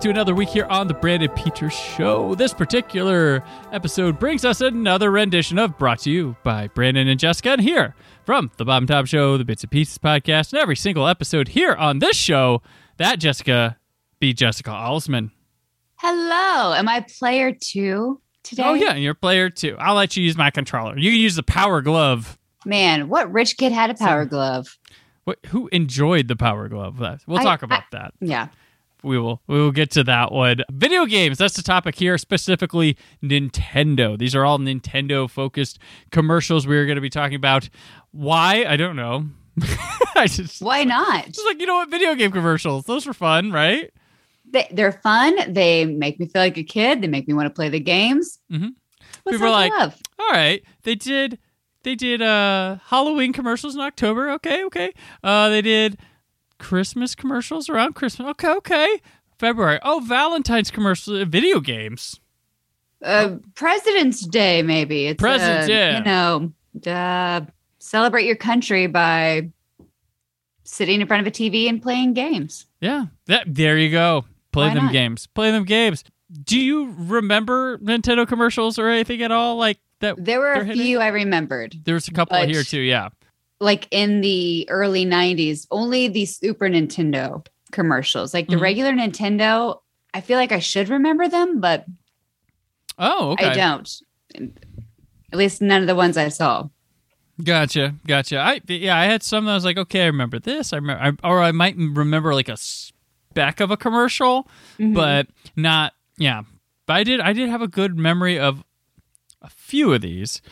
Back to another week here on the Brandon Peters Show. This particular episode brings us another rendition of Brought to You by Brandon and Jessica. And here from the Bottom Top Show, the Bits and Pieces podcast, and every single episode here on this show, that Jessica be Jessica Alsman. Hello. Am I player two today? Oh, yeah, you're player two. I'll let you use my controller. You can use the power glove. Man, what rich kid had a power glove? What, who enjoyed the power glove? We'll I- talk about I- that. Yeah. We will we will get to that one. Video games, that's the topic here, specifically Nintendo. These are all Nintendo focused commercials we're going to be talking about. Why? I don't know. I just Why not? just like you know what video game commercials. Those are fun, right? They, they're fun. They make me feel like a kid. They make me want to play the games. Mhm. What's People are like- love? All right. They did they did uh Halloween commercials in October. Okay, okay. Uh they did Christmas commercials around Christmas. Okay, okay. February. Oh, Valentine's commercials, video games. Uh, President's Day, maybe. It's President's, uh, yeah. You know, uh, celebrate your country by sitting in front of a TV and playing games. Yeah, that there you go. Play Why them not? games. Play them games. Do you remember Nintendo commercials or anything at all like that? There were a hitting? few I remembered, There was a couple here too. Yeah. Like in the early 90s, only the Super Nintendo commercials. Like the Mhm. regular Nintendo, I feel like I should remember them, but Oh, okay. I don't. At least none of the ones I saw. Gotcha, gotcha. I yeah, I had some that I was like, okay, I remember this. I remember, I, or I might remember like a speck of a commercial, Mhm. but not yeah. But I did I did have a good memory of a few of these.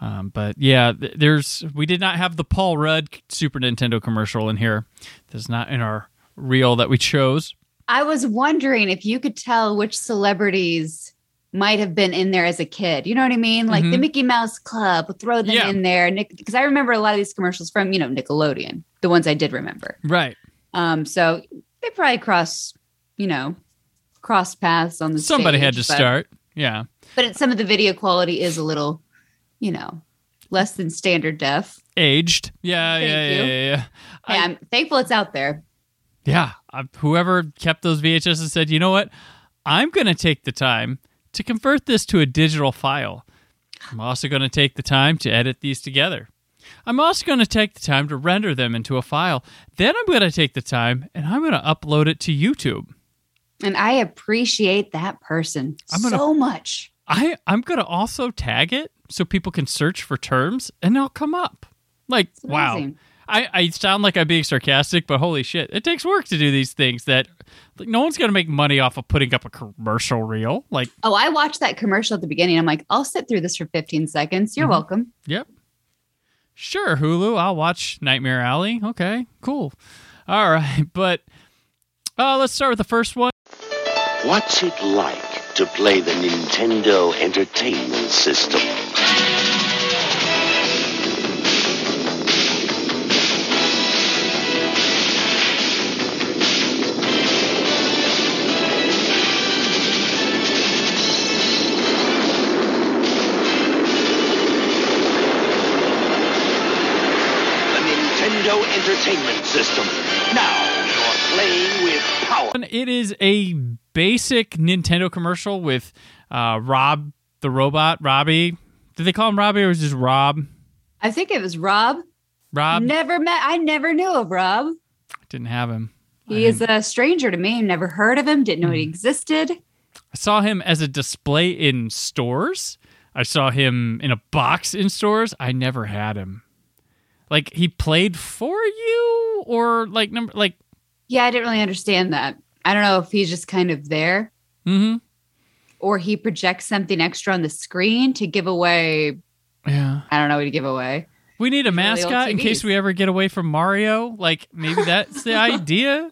Um, but yeah, th- there's we did not have the Paul Rudd Super Nintendo commercial in here. That's not in our reel that we chose. I was wondering if you could tell which celebrities might have been in there as a kid. You know what I mean? Like the Mhm. Mickey Mouse Club, throw them Yeah. in there. Because I remember a lot of these commercials from, you know, Nickelodeon, the ones I did remember. Right. Um, so they probably cross, you know, cross paths on the Somebody had to but- start. Yeah. But it, some of the video quality is a little, you know, less than standard def. Aged. Yeah, Thank yeah, you. yeah, yeah, yeah. Hey, I- I'm thankful it's out there. Yeah, whoever kept those VHS and said, you know what, I'm going to take the time to convert this to a digital file. I'm also going to take the time to edit these together. I'm also going to take the time to render them into a file. Then I'm going to take the time and I'm going to upload it to YouTube. And I appreciate that person I'm gonna- so much. I, I'm going to also tag it so people can search for terms and they'll come up. Like, wow. I, I sound like I'm being sarcastic, but holy shit, it takes work to do these things that like, no one's going to make money off of putting up a commercial reel. Like, Oh, I watched that commercial at the beginning. I'm like, I'll sit through this for 15 seconds. You're Mhm. welcome. Yep. Sure, Hulu. I'll watch Nightmare Alley. Okay, cool. All right, but uh, let's start with the first one. What's it like to play the Nintendo Entertainment System? The Nintendo Entertainment System. Now you're playing with power. And it is a basic Nintendo commercial with uh, Rob the robot, Robbie. Did they call him Robbie or was it just Rob? I think it was Rob. Rob Never met. I never knew of Rob. didn't have him. He I is a stranger to me. Never heard of him. Didn't know he Hmm. existed. I saw him as a display in stores. I saw him in a box in stores. I never had him. Like he played for you or like number like Yeah, I didn't really understand that. I don't know if he's just kind of there. hmm or he projects something extra on the screen to give away. Yeah. I don't know what to give away. We need a mascot in case we ever get away from Mario. Like maybe that's the idea.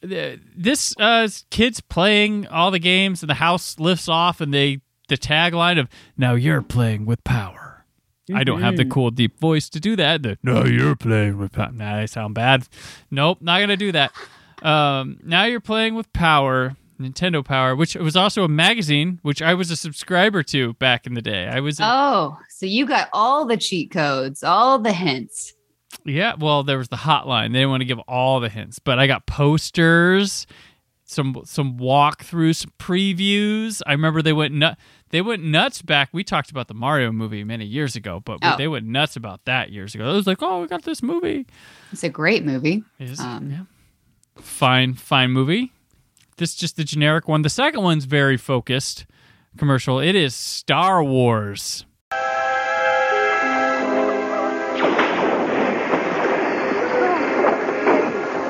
Uh, This uh, kid's playing all the games, and the house lifts off, and they the tagline of "Now you're playing with power." I don't have the cool deep voice to do that. The "No, you're playing with power." Nah, I sound bad. Nope, not gonna do that. Um, now you're playing with power. Nintendo Power, which was also a magazine, which I was a subscriber to back in the day. I was, a- Oh, so you got all the cheat codes, all the hints. Yeah, well, there was the hotline. They didn't want to give all the hints, but I got posters, some some walkthroughs, some previews. I remember they went nut. They went nuts back. We talked about the Mario movie many years ago, but Oh. they went nuts about that years ago. It was like, oh, we got this movie. It's a great movie. Is- Um, yeah. Fine, fine movie. This is just the generic one. The second one's very focused commercial. It is Star Wars.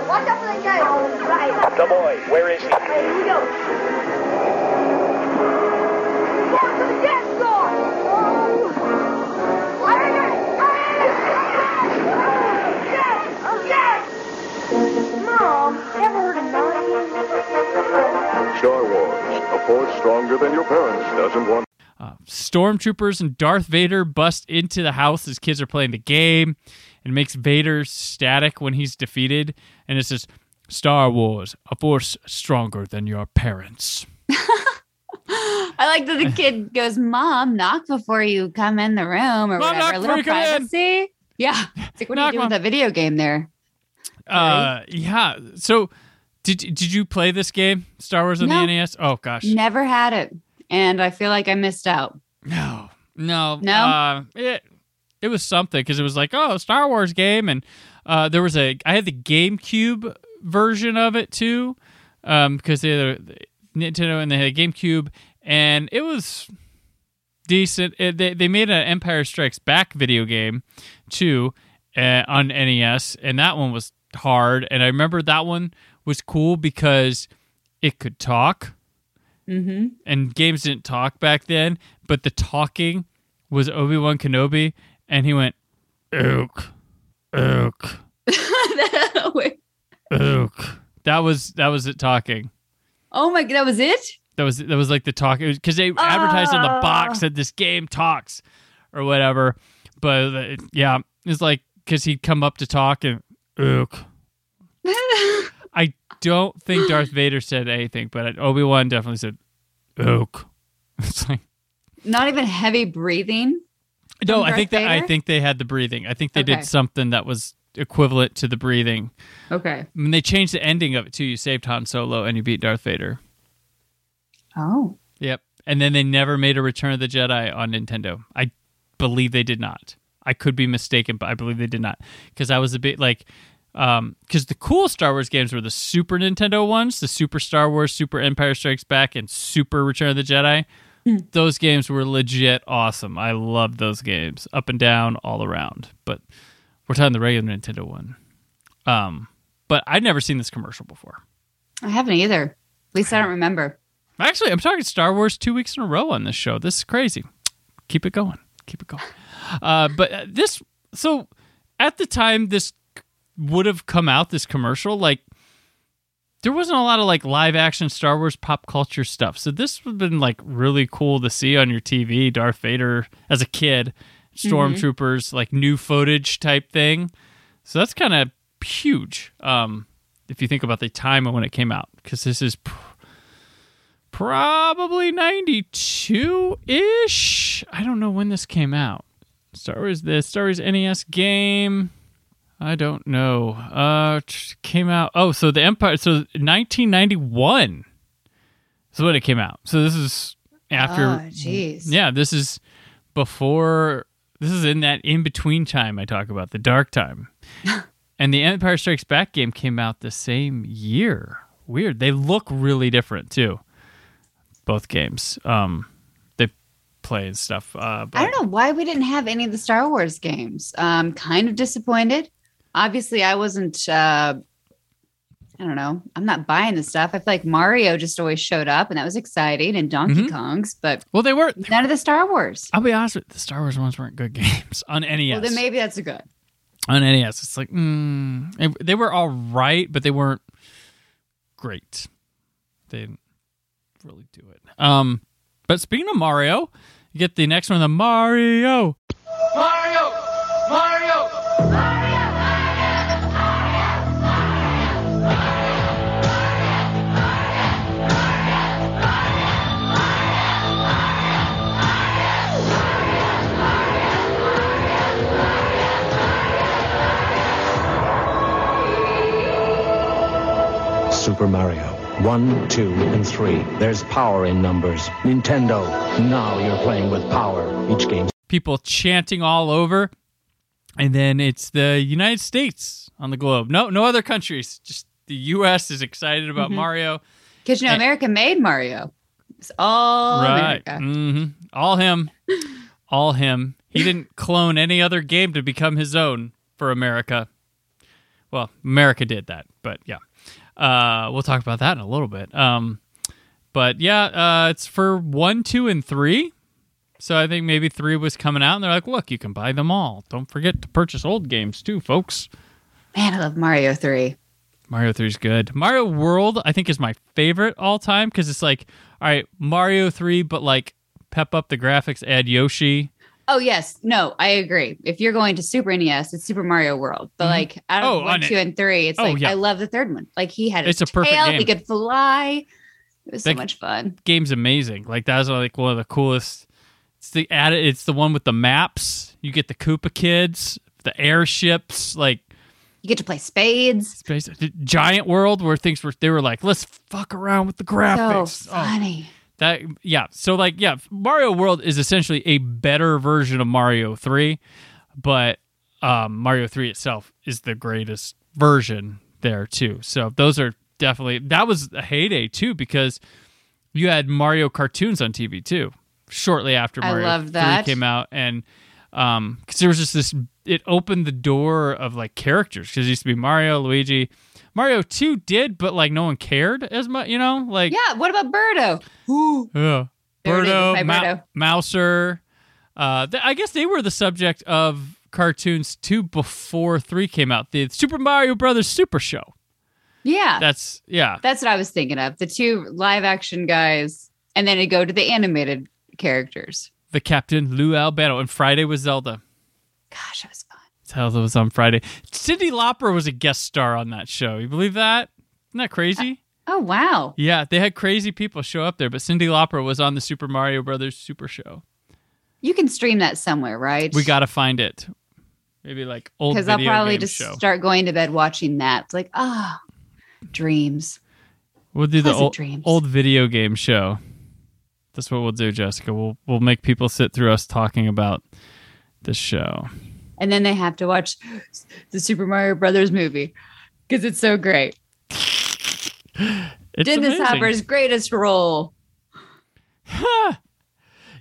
Watch out for that guy. Right. The boy, where is Star Wars, a force stronger than your parents doesn't want. uh, stormtroopers and Darth Vader bust into the house as kids are playing the game and makes Vader static when he's defeated. And it says, Star Wars, a force stronger than your parents. I like that the kid goes, Mom, knock before you come in the room or Mom, knock whatever. A little you come in." privacy. Yeah. It's like, what are you doing Mom. with that video game there? Uh, yeah. So, did did you play this game, Star Wars on No. the NES? Oh gosh, Never had it. And I feel like I missed out. no, no, No? Uh, it it was something because it was like, oh, Star Wars game, and uh, there was a I had the GameCube version of it too, um, because they had a, Nintendo and they had a GameCube, and it was decent. It, they they made an Empire Strikes Back video game too uh, on NES, and that one was hard. And I remember that one was cool because it could talk, Mm-hmm. and games didn't talk back then. But the talking was Obi Wan Kenobi, and he went, "Ook, ook, ook." That was that was it talking. oh my, that was it? That was that was like the talk because they advertised on the box that this game talks or whatever. But uh, yeah, it's like because he'd come up to talk and ook. I don't think Darth Vader said anything, but Obi Wan definitely said ook. It's like Not even heavy breathing. no, I think that I think they had the breathing. I think they Okay. did something that was equivalent to the breathing. Okay. I mean, they changed the ending of it too. You saved Han Solo and you beat Darth Vader. Oh. Yep. And then they never made a Return of the Jedi on Nintendo. I believe they did not. I could be mistaken, but I believe they did not. Because I was a bit like, because the cool Star Wars games were the Super Nintendo ones, the Super Star Wars, Super Empire Strikes Back, and Super Return of the Jedi. those games were legit awesome. I loved those games, up and down, all around. But we're talking the regular Nintendo one. Um, but I'd never seen this commercial before. I haven't either. At least I don't remember. Actually, I'm talking Star Wars two weeks in a row on this show. This is crazy. Keep it going. Keep it going. Uh, but uh, this, so at the time this would have come out, this commercial, like there wasn't a lot of like live action Star Wars pop culture stuff. So this would have been like really cool to see on your TV, Darth Vader as a kid, stormtroopers, like new footage type thing. So that's kind of huge. Um, if you think about the time of when it came out, because this is pr- probably 92 ish. I don't know when this came out. Star Wars, the Star Wars NES game. I don't know. Uh, came out. Oh, so the Empire. So 1991 is when it came out. So this is after. Oh, jeez. Yeah, this is before. This is in that in between time I talk about the dark time. and the Empire Strikes Back game came out the same year. Weird. They look really different too. Both games. Um, they play and stuff. Uh, but I don't know why we didn't have any of the Star Wars games. Um, kind of disappointed. Obviously, I wasn't uh, I don't know. I'm not buying the stuff. I feel like Mario just always showed up, and that was exciting, and Donkey Mhm. Kong's, but Well, they were. none of the Star Wars. I'll be honest with you, the Star Wars ones weren't good games on NES. Well, then maybe that's a good. on NES, it's like mm, it- they were all right, but they weren't great. They didn't really do it. Um, but speaking of Mario, you get the next one, the. Mario! Super Mario. One, two, and three. There's power in numbers. Nintendo. Now you're playing with power. Each game People chanting all over, and then it's the United States on the globe. No, no other countries. Just the U.S. is excited about Mario. Because you know, Eh. America made Mario. It's all right. America. hmm All him. All him. He didn't clone any other game to become his own for America. Well, America did that, but yeah. Uh, we'll talk about that in a little bit. Um, but yeah, uh, it's for one, two, and three. So I think maybe three was coming out, and they're like, "Look, you can buy them all. Don't forget to purchase old games too, folks." Man, I love Mario 3. Mario 3 is good. Mario World, I think, is my favorite all time because it's like, all right, Mario 3, but like pep up the graphics, add Yoshi. Oh, yes. No, I agree. If you're going to Super NES, it's Super Mario World. But mm-hmm. like out of Oh, one, on it. two, and three, it's Oh, like yeah. I love the third one. Like he had It's a perfect tail, game. he could fly. It was so much fun. Game's amazing. Like that was like one of the coolest. It's the added. It's the one with the maps. You get the Koopa kids, the airships, like You get to play spades. space giant world where things were. They were like, let's fuck around with the graphics. So Oh, funny. That yeah. So like yeah, Mario World is essentially a better version of Mario 3, but um, Mario 3 itself is the greatest version there too. So those are definitely that was a heyday too because you had Mario cartoons on TV too. Shortly after I Mario 3 that. came out and um cuz there was just this it opened the door of like characters cuz it used to be Mario, Luigi, Mario 2 did but like no one cared as much, you know? Like Yeah. What about Birdo? yeah. There Birdo, my Mou- Birdo. Mouser. Uh, th- I guess they were the subject of cartoons two before three came out. The Super Mario Brothers Super Show. Yeah. That's yeah. That's what I was thinking of. The two live action guys, and then it go to the animated characters. The Captain Lou Albano and Friday was Zelda. Gosh, that was Zelda was on Friday. Cyndi Lauper was a guest star on that show. You believe that? Isn't that crazy? Oh wow. yeah, they had crazy people show up there, but Cyndi Lauper was on the Super Mario Brothers Super Show. You can stream that somewhere, right? We got to find it. Maybe like old because I'll probably just show. start going to bed watching that. It's like ah, dreams. We'll do the old, dreams. old video game show. That's what we'll do, Jessica. We'll we'll make people sit through us talking about this show. And then they have to watch the Super Mario Brothers movie because it's so great. It's Dennis amazing. Hopper's greatest role.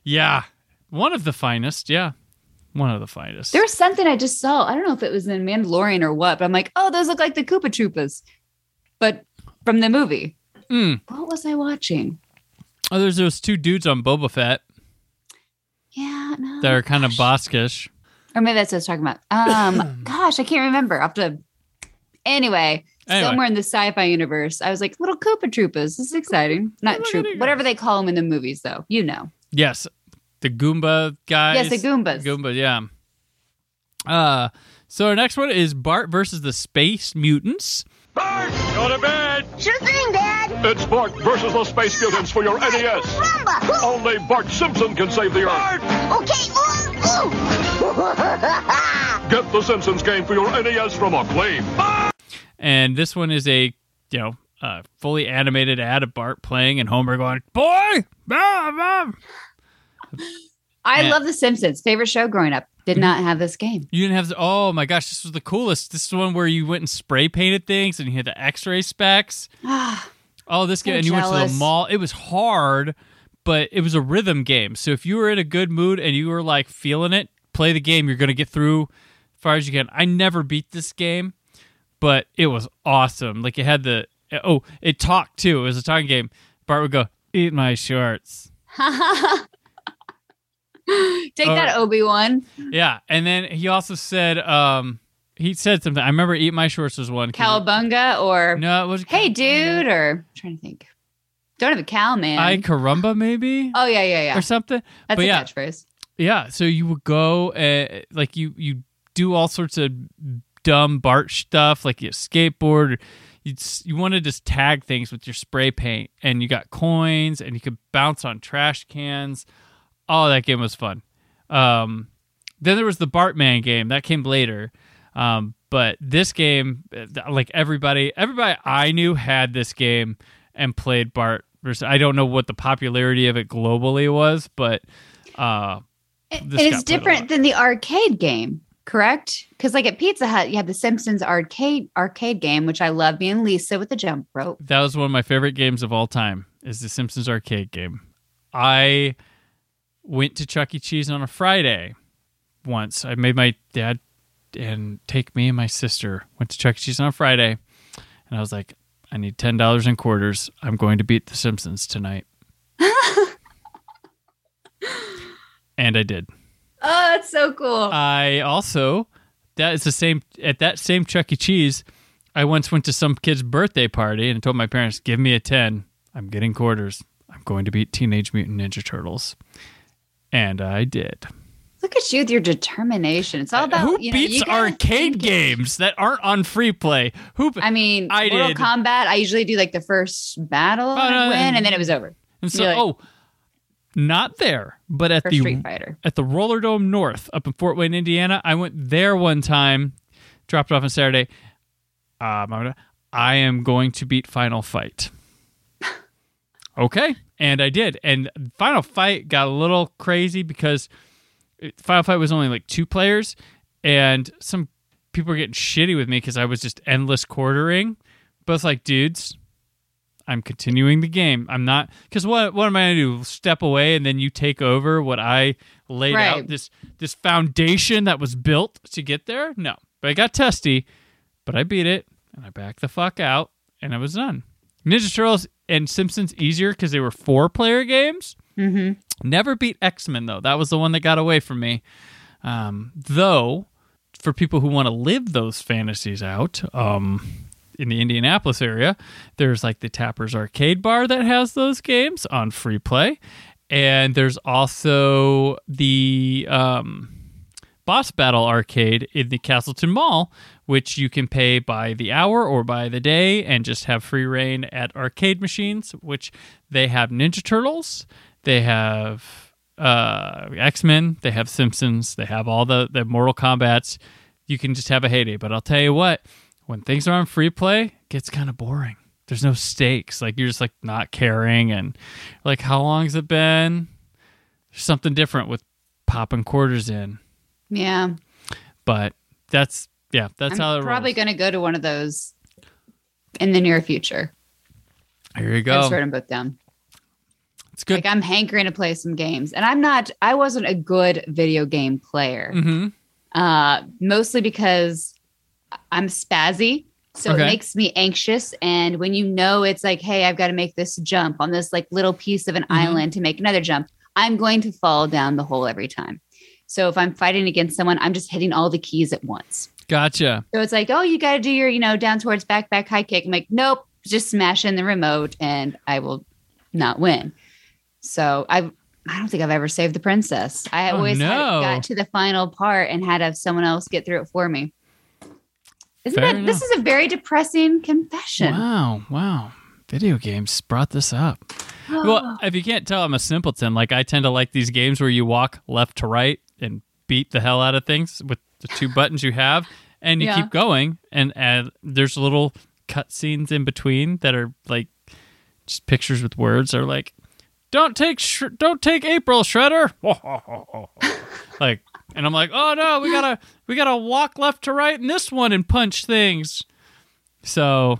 Yeah, one of the finest. Yeah, one of the finest. There was something I just saw. I don't know if it was in Mandalorian or what, but I'm like, oh, those look like the Koopa Troopas, but from the movie. Mm. What was I watching? oh, there's those two dudes on Boba Fett Yeah, no. that are kind of boskish. Or maybe that's what I was talking about. Um, gosh, I can't remember. I'll have to. Anyway, Anyway. somewhere in the sci-fi universe, I was like, little Koopa Troopas. This is exciting. Not Little troop, whatever they call them in the movies, though. You know. Yes, the Goomba guys. Yes, the Goombas. Goomba, yeah. Uh, so our next one is Bart versus the Space Mutants. Bart, go to bed. Sure thing, Dad. It's Bart versus the Space Mutants for your NES. Rumba. Only Bart Simpson can save the Earth. Okay. Ooh, ooh. Get the Simpsons game for your NES from Acclaim. and this one is a you know uh, fully animated ad of Bart playing and Homer going, "Boy, bah, bah." I Yeah. love The Simpsons. Favorite show growing up. Did not have this game. you didn't have." The, oh my gosh, this was the coolest. This is the one where you went and spray painted things and you had the X-ray specs. Ah, Oh, this So game, and you went to the mall. It was hard, but it was a rhythm game. So if you were in a good mood and you were like feeling it, play the game. You're gonna get through as far as you can. I never beat this game, but it was awesome. Like it had the oh, it talked too. It was a talking game. Bart would go, "Eat my shorts." Take Oh. that, Obi Wan. Yeah, and then he also said, um, he said something. I remember "Eat my shorts" was one. Cowabunga or No, it was Hey, dude, or I'm trying to think. Don't have a cow, man. Ay caramba maybe oh yeah, yeah, yeah. or something. That's but a yeah, catchphrase. Yeah, so you would go, uh, like you you do all sorts of dumb Bart stuff, like you skateboard. You you want to just tag things with your spray paint, and you got coins, and you could bounce on trash cans. Oh, that game was fun. Um, then there was the Bartman game that came later, um, but this game, uh, like everybody, everybody I knew had this game and played Bart. Versus, I don't know what the popularity of it globally was, but uh, and got it's different than the arcade game, correct? Because like at Pizza Hut, you have the Simpsons arcade arcade game, which I love being Lisa with the jump rope. That was one of my favorite games of all time. Is the Simpsons arcade game. I went to Chuck E. Cheese on a Friday once. I made my dad and take me and my sister went to Chuck E. Cheese on a Friday, and I was like, I need ten dollars in quarters. I'm going to beat the Simpsons tonight. and I did. Oh, that's so cool. I also that is the same at that same Chuck E. Cheese. I once went to some kid's birthday party and told my parents, "Give me a ten. I'm getting quarters. I'm going to beat Teenage Mutant Ninja Turtles," and I did. Look at you with your determination. It's all about Who you know, beats arcade games that aren't on free play? Who? I mean, I Mortal did. Kombat. I usually do like the first battle and I'd win, and- and then it was over. and so, like- oh, not there, but at the Street Fighter. at the Roller Dome North up in Fort Wayne, Indiana. I went there one time, dropped off on Saturday. Um, I am going to beat Final Fight. okay, and I did. And Final Fight got a little crazy because it- Final Fight was only like two players, and some people were getting shitty with me because I was just endless quartering. But it's like, dudes, I'm continuing the game. I'm not because what what am I gonna do? Step away and then you take over what I laid Right. out this this foundation that was built to get there? No, but I got testy, but I beat it and I backed the fuck out and I was done. Ninja Turtles and Simpsons easier because they were four player games. Mm-hmm. Never beat X Men though. That was the one that got away from me. Um, though, for people who want to live those fantasies out, um, in the Indianapolis area, there's like the Tappers Arcade Bar that has those games on free play, and there's also the um, Boss Battle Arcade in the Castleton Mall, which you can pay by the hour or by the day and just have free reign at arcade machines, which they have Ninja Turtles, they have uh, X Men, they have Simpsons, they have all the, the Mortal Kombats. You can just have a heyday. But I'll tell you what, when things are on free play, it gets kind of boring. There's no stakes. Like you're just like not caring and like how long has it been? There's something different with popping quarters in Yeah, but that's yeah, that's I'm how it probably rolls. to go to one of those in the near future. Here you I just wrote go. them both down. It's good. Like I'm hankering to play some games, and I'm not. I wasn't a good video game player, hmm uh, mostly because I'm spazzy. So Okay. it makes me anxious. And when you know it's like, hey, I've got to make this jump on this like little piece of an Mm-hmm. island to make another jump, I'm going to fall down the hole every time. So if I'm fighting against someone, I'm just hitting all the keys at once. Gotcha. So it's like, oh, you got to do your, you know, down towards back, back, high kick. I'm like, nope, just smash in the remote and I will not win. So I, I don't think I've ever saved the princess. I Oh, always no. got to the final part and had to have someone else get through it for me. Isn't Fair that this is a very depressing confession? Wow, wow. Video games brought this up. well, if you can't tell, I'm a simpleton. Like I tend to like these games where you walk left to right and beat the hell out of things with the two buttons you have, and you Yeah. keep going. And, and there's little cut scenes in between that are like just pictures with words. Are like, don't take sh- don't take April Shredder. like, and I'm like, oh no, we gotta we gotta walk left to right in this one and punch things. So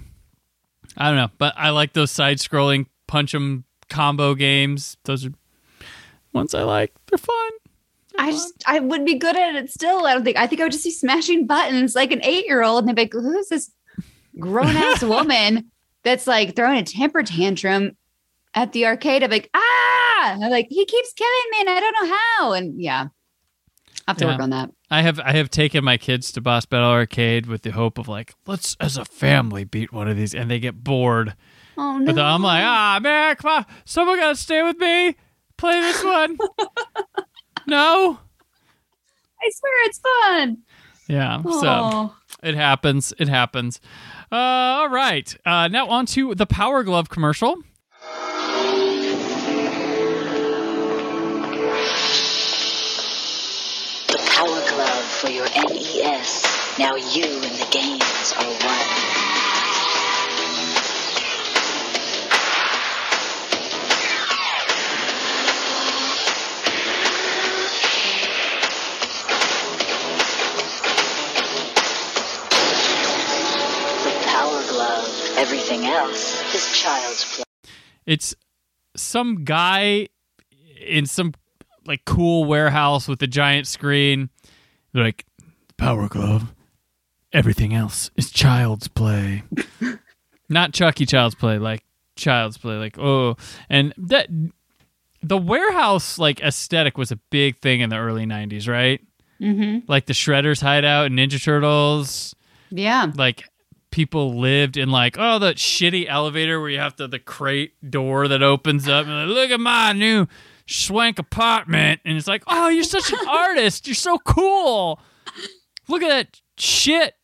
I don't know, but I like those side scrolling punch 'em combo games. Those are ones I like. They're fun. I just I would be good at it still. I don't think I think I would just be smashing buttons like an eight year old and they'd be like, who's this grown ass woman that's like throwing a temper tantrum at the arcade. I'm like, ah, I'm like, he keeps killing me and I don't know how. And yeah, I have to work on that. I have I have taken my kids to Boss Battle Arcade with the hope of like, let's as a family beat one of these, and they get bored. Oh no. But I'm like, ah, man, come on, someone gotta stay with me, play this one. no, I swear it's fun. yeah. So Oh. it happens. It happens. Uh, all right. Uh, now on to the Power Glove commercial. For your NES. Now you and the games are one. Everything else is child's play. It's some guy in some like cool warehouse with a giant screen. They're like Power Glove. Everything else is child's play. Not Chucky Child's Play, like Child's Play, like oh, and that the warehouse like aesthetic was a big thing in the early '90s, right? Mm-hmm. Like the Shredder's hideout and Ninja Turtles. Yeah. like people lived in like oh that shitty elevator where you have to the crate door that opens up and like, look at my new swank apartment and it's like oh you're such an artist. You're so cool. Look at that shit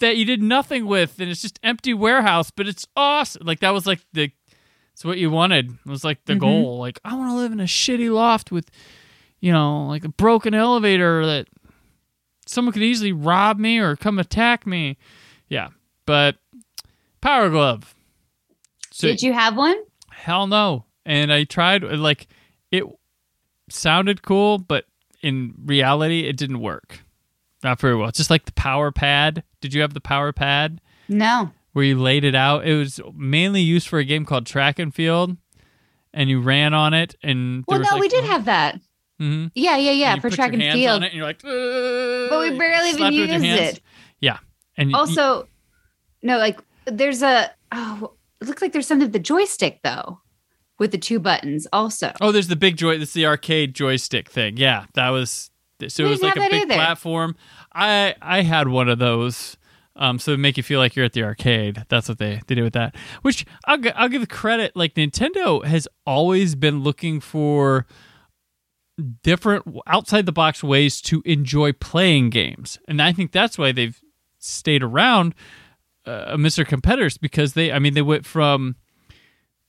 that you did nothing with and it's just empty warehouse but it's awesome. Like that was like the it's what you wanted. It was like the mm-hmm. goal. Like i want to live in a shitty loft with you know like a broken elevator that someone could easily rob me or come attack me. Yeah, but Power Glove. So Did you have one? hell no. And I tried like it sounded cool, but in reality it didn't work. Not very well. It's just like the power pad. Did you have the power pad No. where you laid it out? It was mainly used for a game called Track and Field and you ran on it and Well, no, like, we did have that. Mhm. Yeah, yeah, yeah. For track and field. on it and you're like but But we barely even used it. Yeah. And you- Also, no, like there's a oh, it looks like there's something with the joystick though, with the two buttons also. Oh, there's the big joy. This is the arcade joystick thing. Yeah, that was. So it was like a big either. platform. I I had one of those. Um, so make you feel like you're at the arcade. That's what they, they did with that. Which I'll I'll give credit. Like Nintendo has always been looking for different outside the box ways to enjoy playing games, and I think that's why they've stayed around, uh, Mr. Competitors, because they. I mean, they went from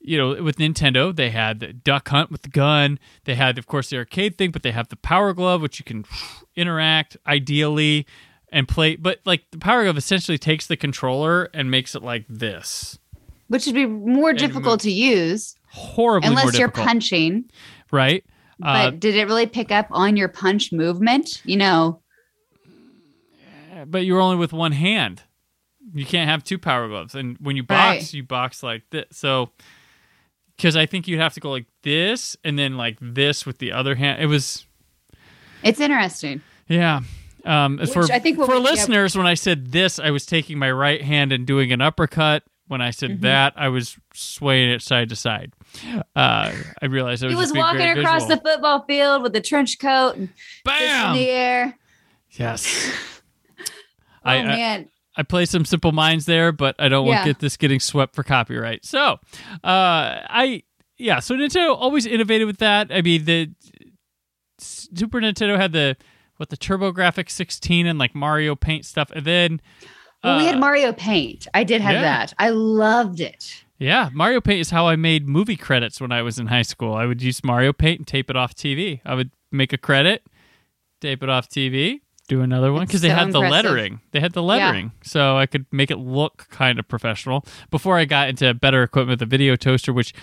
you know, with Nintendo, they had the Duck Hunt with the gun. They had, of course, the arcade thing, but they have the Power Glove, which you can interact ideally and play. But like the Power Glove essentially takes the controller and makes it like this, Which would be more And difficult to use horribly unless you're punching. right? Uh, But did it really pick up on your punch movement? You know, but you're only with one hand. You can't have two Power Gloves, and when you box, Right. you box like this. So. Because I think you'd have to go like this and then like this with the other hand. It was it's interesting. Yeah. Um, as for I think for yeah. listeners, when I said this, I was taking my right hand and doing an uppercut. When I said Mm-hmm. that, I was swaying it side to side. Uh, I realized I was, He was walking across visual. the football field with a trench coat and fist in the air. Yes. Oh I, I man, I play some simple minds there, but I don't want Yeah. to get this getting swept for copyright. So, uh, I yeah. So Nintendo always innovated with that. I mean, the Super Nintendo had the what the TurboGrafx 16 and like Mario Paint stuff, and then well, we uh, had Mario Paint. I did have yeah. that. I loved it. Yeah, Mario Paint is how I made movie credits when I was in high school. I would use Mario Paint and tape it off TV. I would make a credit, tape it off TV, do another one because they so had the lettering. They had the lettering, so I could make it look kind of professional. Before I got into better equipment, the video toaster, which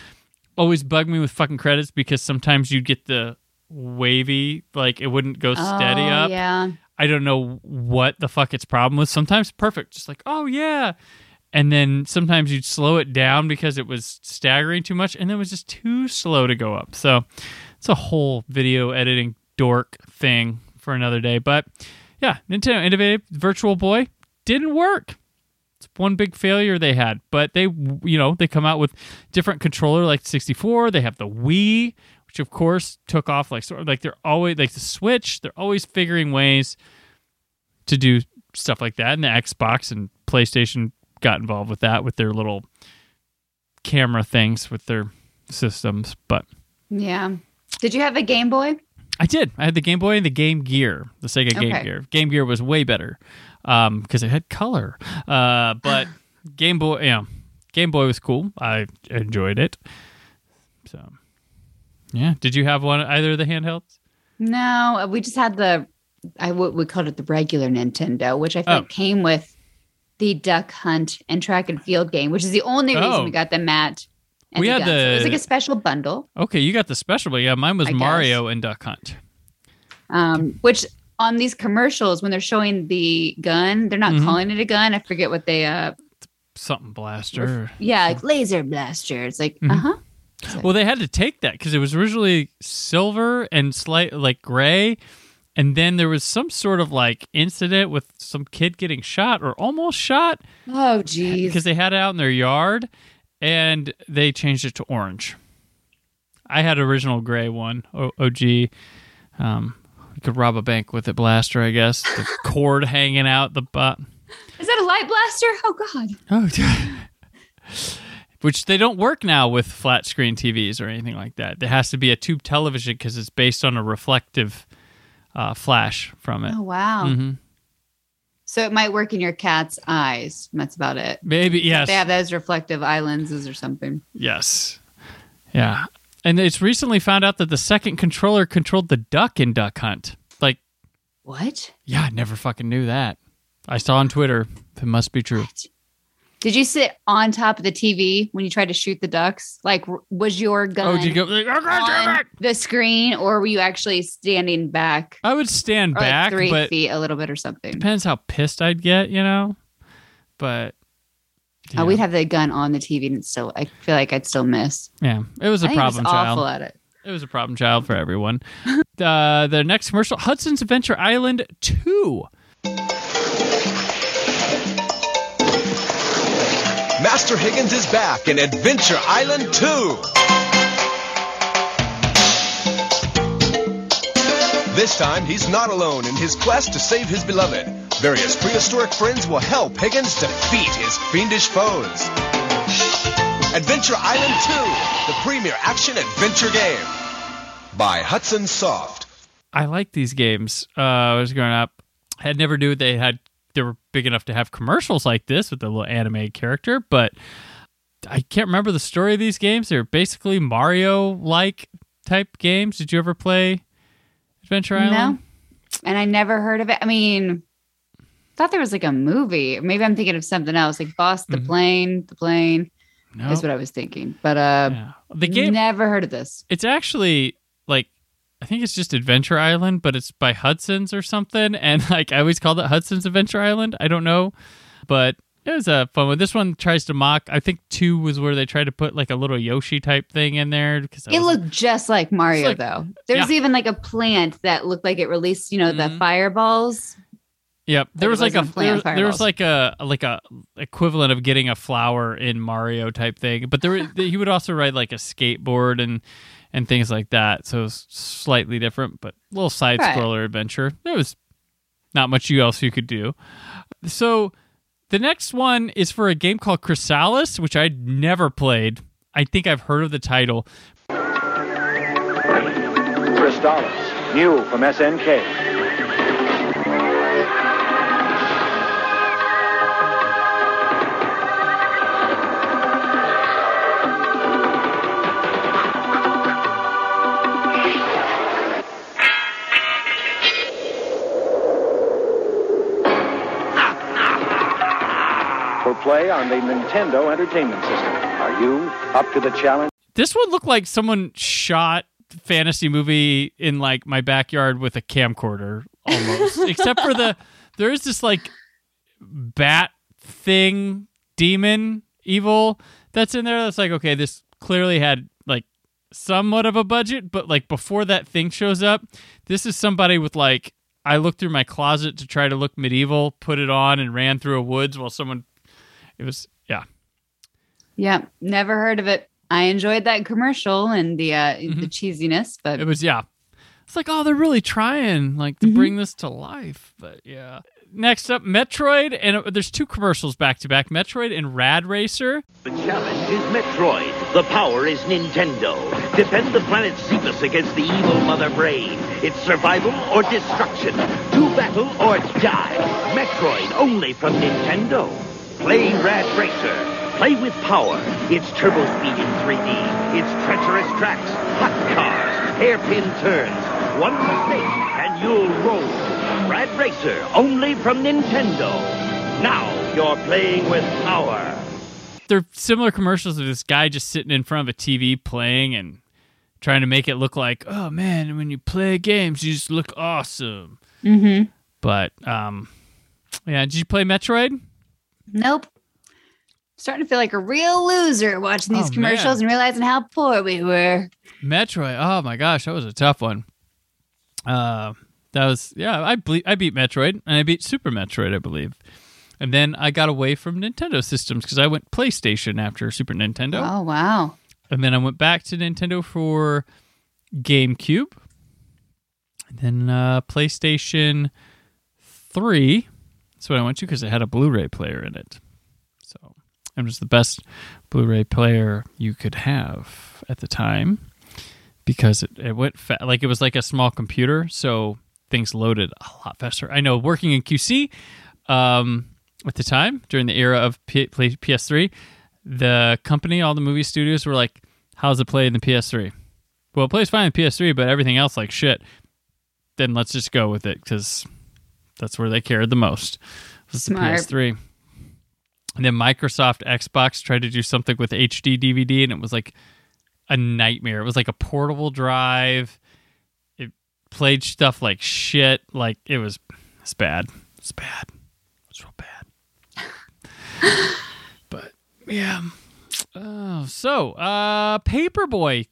always bugged me with fucking credits because sometimes you'd get the wavy, like it wouldn't go oh, steady oh, up. Yeah. I don't know what the fuck its problem was. Sometimes perfect, just like, oh yeah. And then sometimes you'd slow it down because it was staggering too much, and then it was just too slow to go up. So it's a whole video editing dork thing for another day. But yeah, Nintendo innovative Virtual Boy didn't work. It's one big failure they had, but they, you know, they come out with different controller like 64. They have the Wii, which of course took off like sort of like they're always like the Switch. They're always figuring ways to do stuff like that. And the Xbox and PlayStation got involved with that with their little camera things with their systems. But Yeah. Did you have a Game Boy? I did. I had the Game Boy and the Game Gear, the Sega Game Okay. Gear. Game Gear was way better because it had color. Uh, but Game Boy, yeah, Game Boy was cool. I enjoyed it. So, yeah. Did you have one either of the handhelds? No, we just had the I w- we called it the regular Nintendo, which I think Oh. came with the Duck Hunt and Track and Field game, which is the only reason Oh. we got the mat. We the had gun. So it was the- like a special bundle, Okay, you got the special, but yeah, mine was I guess. Mario and Duck Hunt. um, which on these commercials when they're showing the gun, they're not Mhm. calling it a gun. I forget what they uh Something blaster. yeah, like laser blaster. It's like Mhm. uh huh. Well, they had to take that because it was originally silver and slight like gray, and then there was some sort of like incident with some kid getting shot or almost shot Oh geez. because they had it out in their yard, and they changed it to orange. I had original gray one, o- OG. Um, you could rob a bank with it, blaster, I guess. The cord hanging out the butt. Is that a light blaster? Oh god. Oh, which they don't work now with flat screen TVs or anything like that. There has to be a tube television because it's based on a reflective uh, flash from it. Oh wow. hmm So it might work in your cat's eyes. That's about it. Maybe yes, They have those reflective eye lenses or something. yes, yeah. And it's recently found out that the second controller controlled the duck in Duck Hunt. Like, What? yeah, I never fucking knew that. I saw on Twitter. It must be true. Did you sit on top of the TV when you tried to shoot the ducks? Like, was your gun Oh, did you go? Like, oh, God on the screen, or were you actually standing back, I would stand or like back, three but feet, a little bit, or something? depends how pissed I'd get, you know. But Oh, we'd have the gun on the TV, and still, I feel like I'd still miss. yeah, it was a I problem child. awful at it. It was a problem child for everyone. uh, the next commercial Hudson's Adventure Island 2. Master Higgins is back in Adventure Island 2. This time, he's not alone in his quest to save his beloved. Various prehistoric friends will help Higgins defeat his fiendish foes. Adventure Island 2, the premier action adventure game by Hudson Soft. I like these games. Uh, I was growing up. I had never knew they had they were big enough to have commercials like this with the little anime character, but I can't remember the story of these games. They're basically Mario like type games. Did you ever play Adventure Island? No, and I never heard of it. I mean, thought there was like a movie. Maybe I'm thinking of something else, like Boss the Mhm. Plane. The plane No. is what I was thinking, but uh, Yeah. The game never heard of this. it's actually like I think it's just Adventure Island, but it's by Hudson's or something. And like I always called it Hudson's Adventure Island. I don't know, but it was a fun one. This one tries to mock. I think two was where they tried to put like a little Yoshi type thing in there because It looked just like Mario, like- though. There's yeah. even like a plant that looked like it released, you know, the Mhm. fireballs. Yep, there was like a wasn't plant there, there was like a like a equivalent of getting a flower in Mario type thing, but there he would also ride like a skateboard and and things like that. So it was slightly different, but a little side scroller adventure. There was not much else you could do. So the next one is for a game called Crystalis, which I'd never played. I think I've heard of the title. Crystalis, new from SNK. Play on the Nintendo Entertainment System. Are you up to the challenge? This one looked like someone shot fantasy movie in like my backyard with a camcorder almost. Except for the there is this like bat thing demon evil that's in there that's like okay this clearly had like somewhat of a budget but like before that thing shows up this is somebody with like I looked through my closet to try to look medieval, put it on and ran through a woods while someone it was yeah. Yeah, never heard of it. I enjoyed that commercial and the uh, the cheesiness, but Mm-hmm. It was yeah. It's like oh, they're really trying like to bring this to life, but yeah. Next up, Metroid, and uh, there's two commercials back to back: Metroid and Rad Racer. The challenge is Metroid. The power is Nintendo. Defend the planet Cephas against the evil Mother Brain. It's survival or destruction. To battle or die. Metroid only from Nintendo. Play Rad Racer. Play with power. It's turbo speed in 3D. It's treacherous tracks, hot cars, hairpin turns. One mistake and you'll roll. Rad Racer only from Nintendo. Now you're playing with power. They're similar commercials of this guy just sitting in front of a TV playing and trying to make it look like, oh man, when you play games, you just look awesome. mm-hmm. But um, yeah, did you play Metroid? Nope. Starting to feel like a real loser watching these Oh, commercials man. and realizing how poor we were. Metroid. Oh my gosh, that was a tough one. Uh, that was yeah. I ble- I beat Metroid and I beat Super Metroid, I believe. And then I got away from Nintendo systems because I went PlayStation after Super Nintendo, Oh wow. and then I went back to Nintendo for GameCube, and then uh, PlayStation Three. That's what I went to because it had a Blu-ray player in it. So it was the best Blu-ray player you could have at the time because it, it went fa- like it was like a small computer, so things loaded a lot faster. I know working in QC um, at the time during the era of P- play- PS3, the company, all the movie studios were like, "How's it play in the PS3?" Well, it plays fine in PS3, but everything else like shit. Then let's just go with it because that's where they cared the most. Was the Smart. PS3. And then Microsoft Xbox tried to do something with HD DVD, and it was like a nightmare. It was like a portable drive. It played stuff like shit. Like it was, it's bad. It's bad. It's real bad. but yeah. Oh, so uh, Paperboy.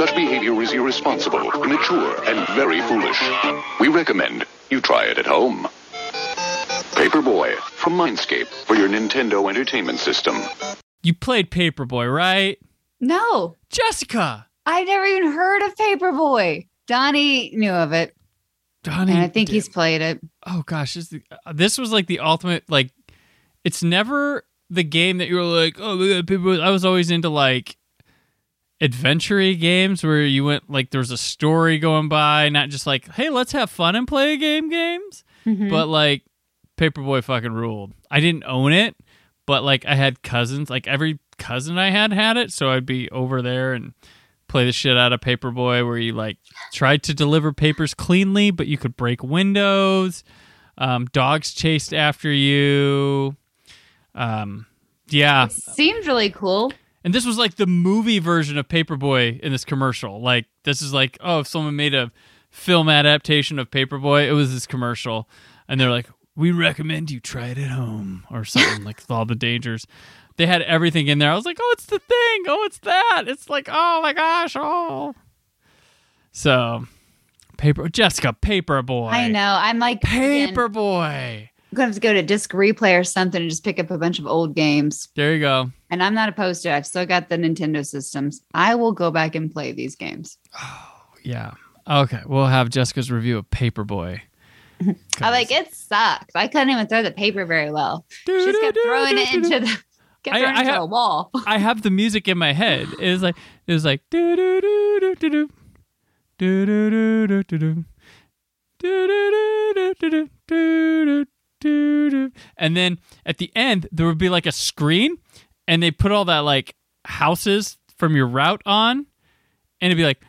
Such behavior is irresponsible, immature, and very foolish. We recommend you try it at home. Paperboy from Mindscape for your Nintendo Entertainment System. You played Paperboy, right? No, Jessica. I never even heard of Paperboy. Donnie knew of it, Donnie. and I think did- he's played it. Oh gosh, this, uh, this was like the ultimate. Like, it's never the game that you were like, oh, look at people. I was always into like adventure games where you went like there was a story going by, not just like, hey, let's have fun and play a game games. Mhm. But like, Paperboy fucking ruled. I didn't own it, but like I had cousins. Like every cousin I had had it, so I'd be over there and play the shit out of Paperboy, where you like tried to deliver papers cleanly, but you could break windows. Um, dogs chased after you. Um, yeah, Seemed really cool. And this was like the movie version of Paperboy in this commercial. Like this is like, oh, if someone made a film adaptation of Paperboy, it was this commercial, and they're like, we recommend you try it at home or something like with all the dangers. They had everything in there. I was like, oh, it's the thing. Oh, it's that. It's like, oh my gosh, oh. So, paper Jessica Paperboy. I know. I'm like Paperboy. I'm gonna have to go to disc replay or something and just pick up a bunch of old games. There you go. And I'm not opposed to it. I've still got the Nintendo systems. I will go back and play these games. Oh yeah. Okay, we'll have Jessica's review of Paperboy. I like it sucks. I couldn't even throw the paper very well. She just kept throwing it into the kept I- I into have- a wall. I have the music in my head. It was like it was like do do do do do do do do do do do do do do do do do do do and then at the end there would be like a screen and they put all that like houses from your route on and it'd be like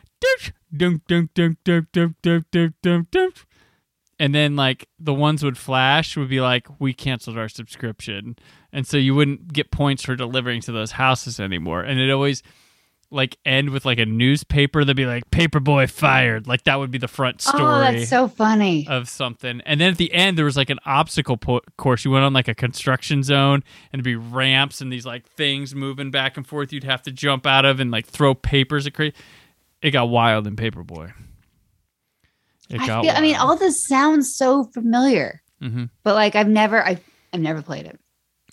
and then like the ones would flash would be like we canceled our subscription. And so you wouldn't get points for delivering to those houses anymore. And it always like end with like a newspaper that'd be like paperboy fired like that would be the front story Oh, that's so funny. of something and then at the end there was like an obstacle po- course you went on like a construction zone and it'd be ramps and these like things moving back and forth you'd have to jump out of and like throw papers at cra- it got wild in paperboy it I, got feel, I mean, all this sounds so familiar, Mhm. but like I've never, I've, I've never played it.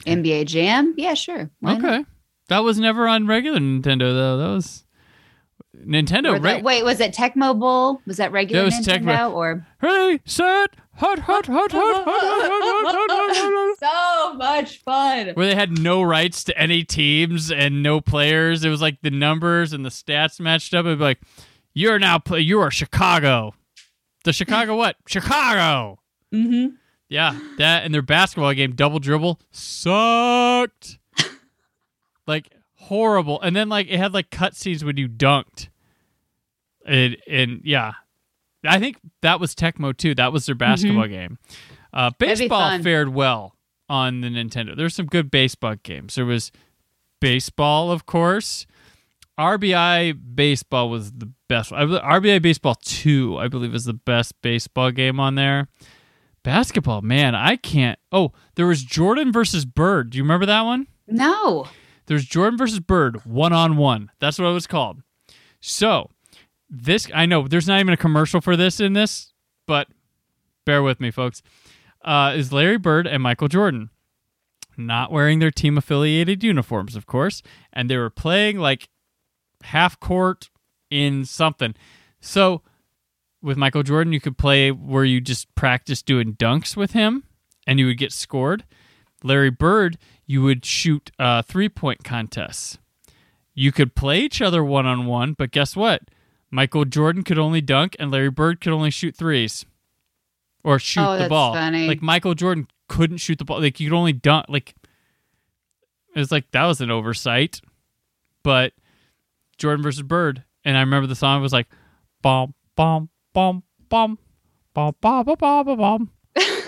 NBA Jam, yeah, sure. Why not? That was never on regular nintendo though that was nintendo the- right wait, was it Tecmo Bowl? Was that regular was Nintendo Tecmo. or Hey, set, hot, hot, hot, hot, hot, hot, hot, hot, hot, hot, hot. so much fun? Where they had no rights to any teams and no players. It was like the numbers and the stats matched up. It'd be like, you're now, play, you are Chicago. The Chicago what? Chicago. Mm-hmm. Yeah, that and their basketball game, double dribble, sucked. Like horrible. And then like it had like cutscenes when you dunked. And, and yeah, I think that was Tecmo too. That was their basketball game. Uh, baseball fared well on the Nintendo. There's some good baseball games. There was baseball, of course. RBI baseball was the best. I- RBI baseball two, I believe, is the best baseball game on there. Basketball, man, I can't. Oh, there was Jordan versus Bird. Do you remember that one? No. There's Jordan versus Bird, one on one. That's what it was called. So, this, I know there's not even a commercial for this in this, but bear with me, folks. Uh, is Larry Bird and Michael Jordan not wearing their team affiliated uniforms, of course, and they were playing like half court in something. So, with Michael Jordan, you could play where you just practice doing dunks with him and you would get scored. Larry Bird, you would shoot uh, three point contests. You could play each other one on one, but guess what? Michael Jordan could only dunk and Larry Bird could only shoot threes or shoot Oh, the ball. funny. Like Michael Jordan couldn't shoot the ball. Like you could only dunk. Like it was like that was an oversight. But Jordan versus Bird, and I remember the song was like, "Bom bom bom bom bom bom bom bom bom bom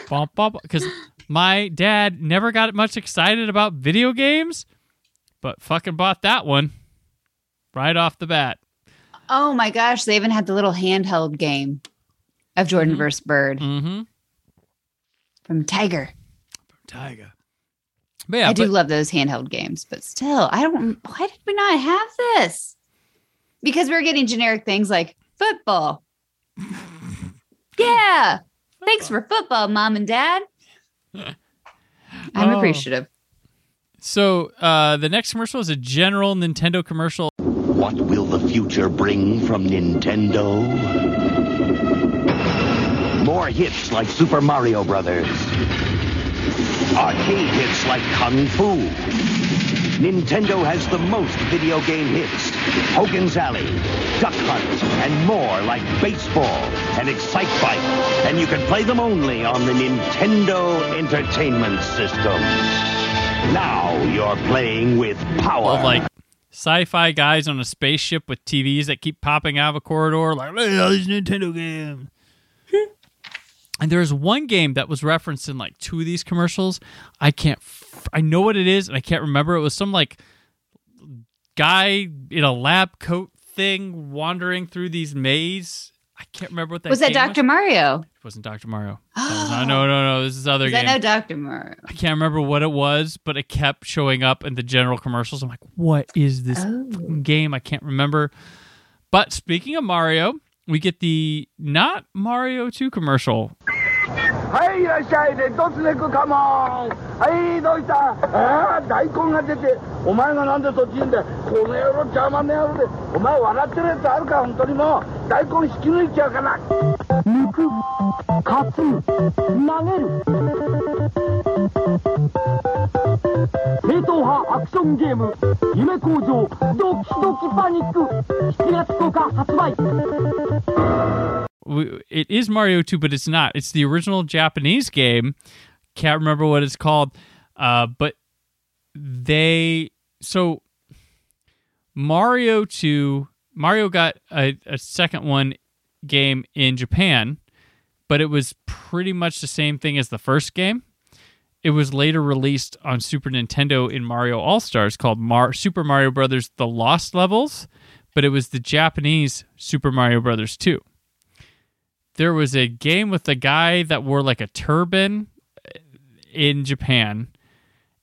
bom bom," because my dad never got much excited about video games, but fucking bought that one right off the bat. Oh my gosh, they even had the little handheld game of Jordan versus Bird Mm-hmm. from Tiger. From Tiger. But yeah, I do love those handheld games, but still, I don't. Why did we not have this? Because we were getting generic things like football. yeah. Thanks for football, mom and dad. I'm Oh. appreciative. So uh, the next commercial is a general Nintendo commercial. What will the future bring from Nintendo? More hits like Super Mario Brothers. Arcade hits like Kung Fu. Nintendo has the most video game hits. Hogan's Alley, Duck Hunt, and more like baseball and Excite Bike. And you can play them only on the Nintendo Entertainment System. Now you're playing with power. like sci-fi guys on a spaceship with TVs that keep popping out of a corridor, like look at all these Nintendo games. And there's one game that was referenced in like two of these commercials. I can't, f- I know what it is, and I can't remember. It was some like guy in a lab coat thing wandering through these maze. I can't remember what that was that Dr. Mario? It wasn't Dr. Mario. Was not- no, no, no. This is other Is game. that no Dr. Mario? I can't remember what it was, but it kept showing up in the general commercials. I'm like, what is this Oh. game? I can't remember. But speaking of Mario, we get the not Mario 2 commercial. はいいらっしゃいレッドスネークカモンはいどうしたああ大根が出てお前がなんでそっちにんだこの野郎邪魔な野郎でお前笑ってるやつあるか本当にもう大根引き抜いちゃうから抜く担ぐ投げる 正統派アクションゲーム夢工場ドキドキパニック7月10日発売 We- It is Mario 2, but it's not. It's the original Japanese game. Can't remember what it's called. Uh, but they. So Mario 2. Mario got a, a second one game in Japan, but it was pretty much the same thing as the first game. it was later released on Super Nintendo in Mario All Stars called Mar- Super Mario Brothers: The Lost Levels, but it was the Japanese Super Mario Brothers 2. There was a game with a guy that wore like a turban eh, in Japan,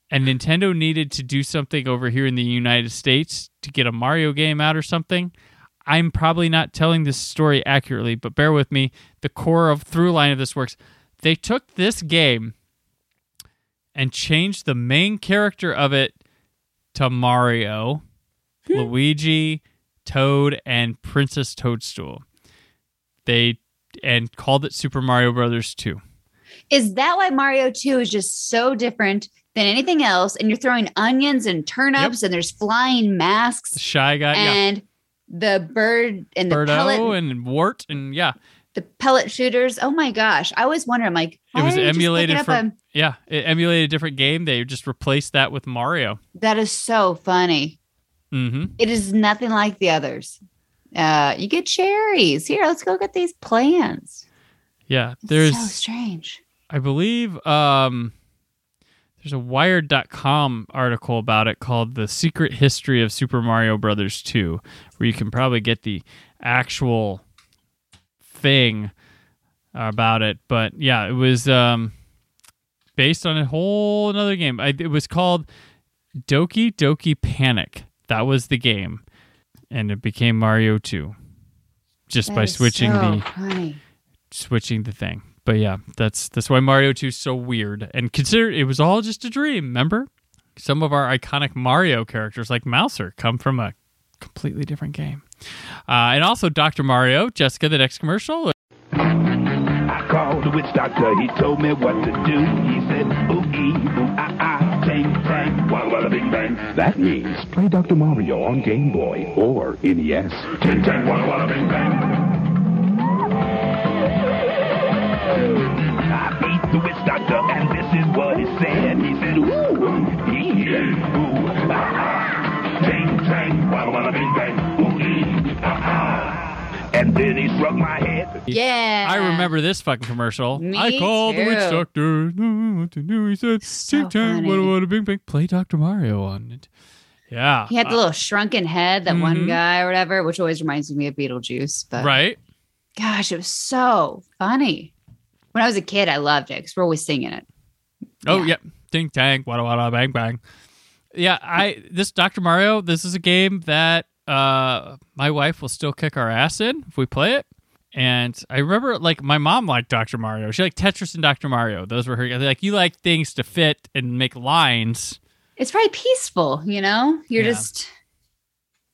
and Nintendo needed to do something over here in the United States to get a Mario game out or something. I'm probably not telling this story accurately, but bear with me. The core of through line of this works. They took this game and changed the main character of it to Mario, hmm. Luigi, Toad, and Princess Toadstool. They and called it Super Mario Brothers 2. Is that why Mario 2 is just so different than anything else? And you're throwing onions and turnips and there's flying masks The shy guy, yeah. and the bird and the Birdo pellet and Wart and yeah. The pellet shooters. Oh my gosh. I always wonder, I'm like, It was emulated from a- yeah, it emulated a different game. They just replaced that with Mario. that is so funny. hmm It is nothing like the others. Uh, you get cherries. Here, let's go get these plants. Yeah, It's there's so strange. I believe um there's a wired.com article about it called The Secret History of Super Mario Brothers 2 where you can probably get the actual thing about it, but yeah, it was um based on a whole another game. I, it was called Doki Doki Panic. That was the game. And it became Mario 2 just That by switching so the funny. switching the thing. But yeah, that's that's why Mario 2 is so weird. And consider it was all just a dream, remember? Some of our iconic Mario characters like Mouser come from a completely different game. Uh, and also Dr. Mario, Jessica, the next commercial. I called the witch doctor, he told me what to do. He said, ooh ee, ooh ah ah, tang tang, walla walla bing bang. That means play Dr. Mario on Game Boy or NES. Ting tang, walla walla bing bang. I beat the witch doctor, And then he struck my head. Yeah. I remember this fucking commercial. Me I called the witch too. doctor. No, what to do? He said, So "Ting tang, funny. what what a bing bang." Play Dr. Mario on it. Yeah. He had the little shrunken head, that Mhm. one guy or whatever, which always reminds me of Beetlejuice. But right. gosh, it was so funny. When I was a kid, I loved it because we're always singing it. Oh yeah, ding dang, wada wada bang bang. Yeah, I this Dr. Mario. This is a game that uh my wife will still kick our ass in if we play it. And I remember like my mom liked Dr. Mario. She liked Tetris and Dr. Mario. Those were her like you like things to fit and make lines. It's very peaceful, you know? You're Yeah. just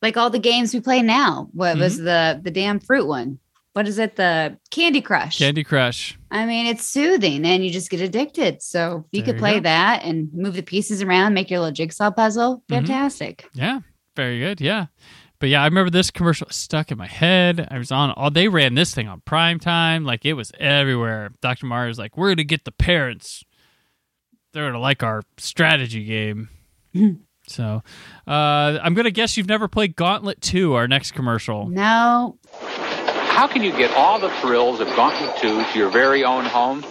like all the games we play now. What was Mm-hmm. the the damn fruit one? What is it? The Candy Crush. Candy Crush. I mean, it's soothing and you just get addicted. So you There could play that and move the pieces around, make your little jigsaw puzzle, Mhm. fantastic. Yeah, very good. Yeah. But yeah, I remember this commercial stuck in my head. I was on all they ran this thing on prime time. Like it was everywhere. Dr. Mario's like, we're gonna get the parents. They're gonna like our strategy game. so uh, I'm gonna guess you've never played Gauntlet 2, our next commercial. No. How can you get all the thrills of Gauntlet 2 to your very own home?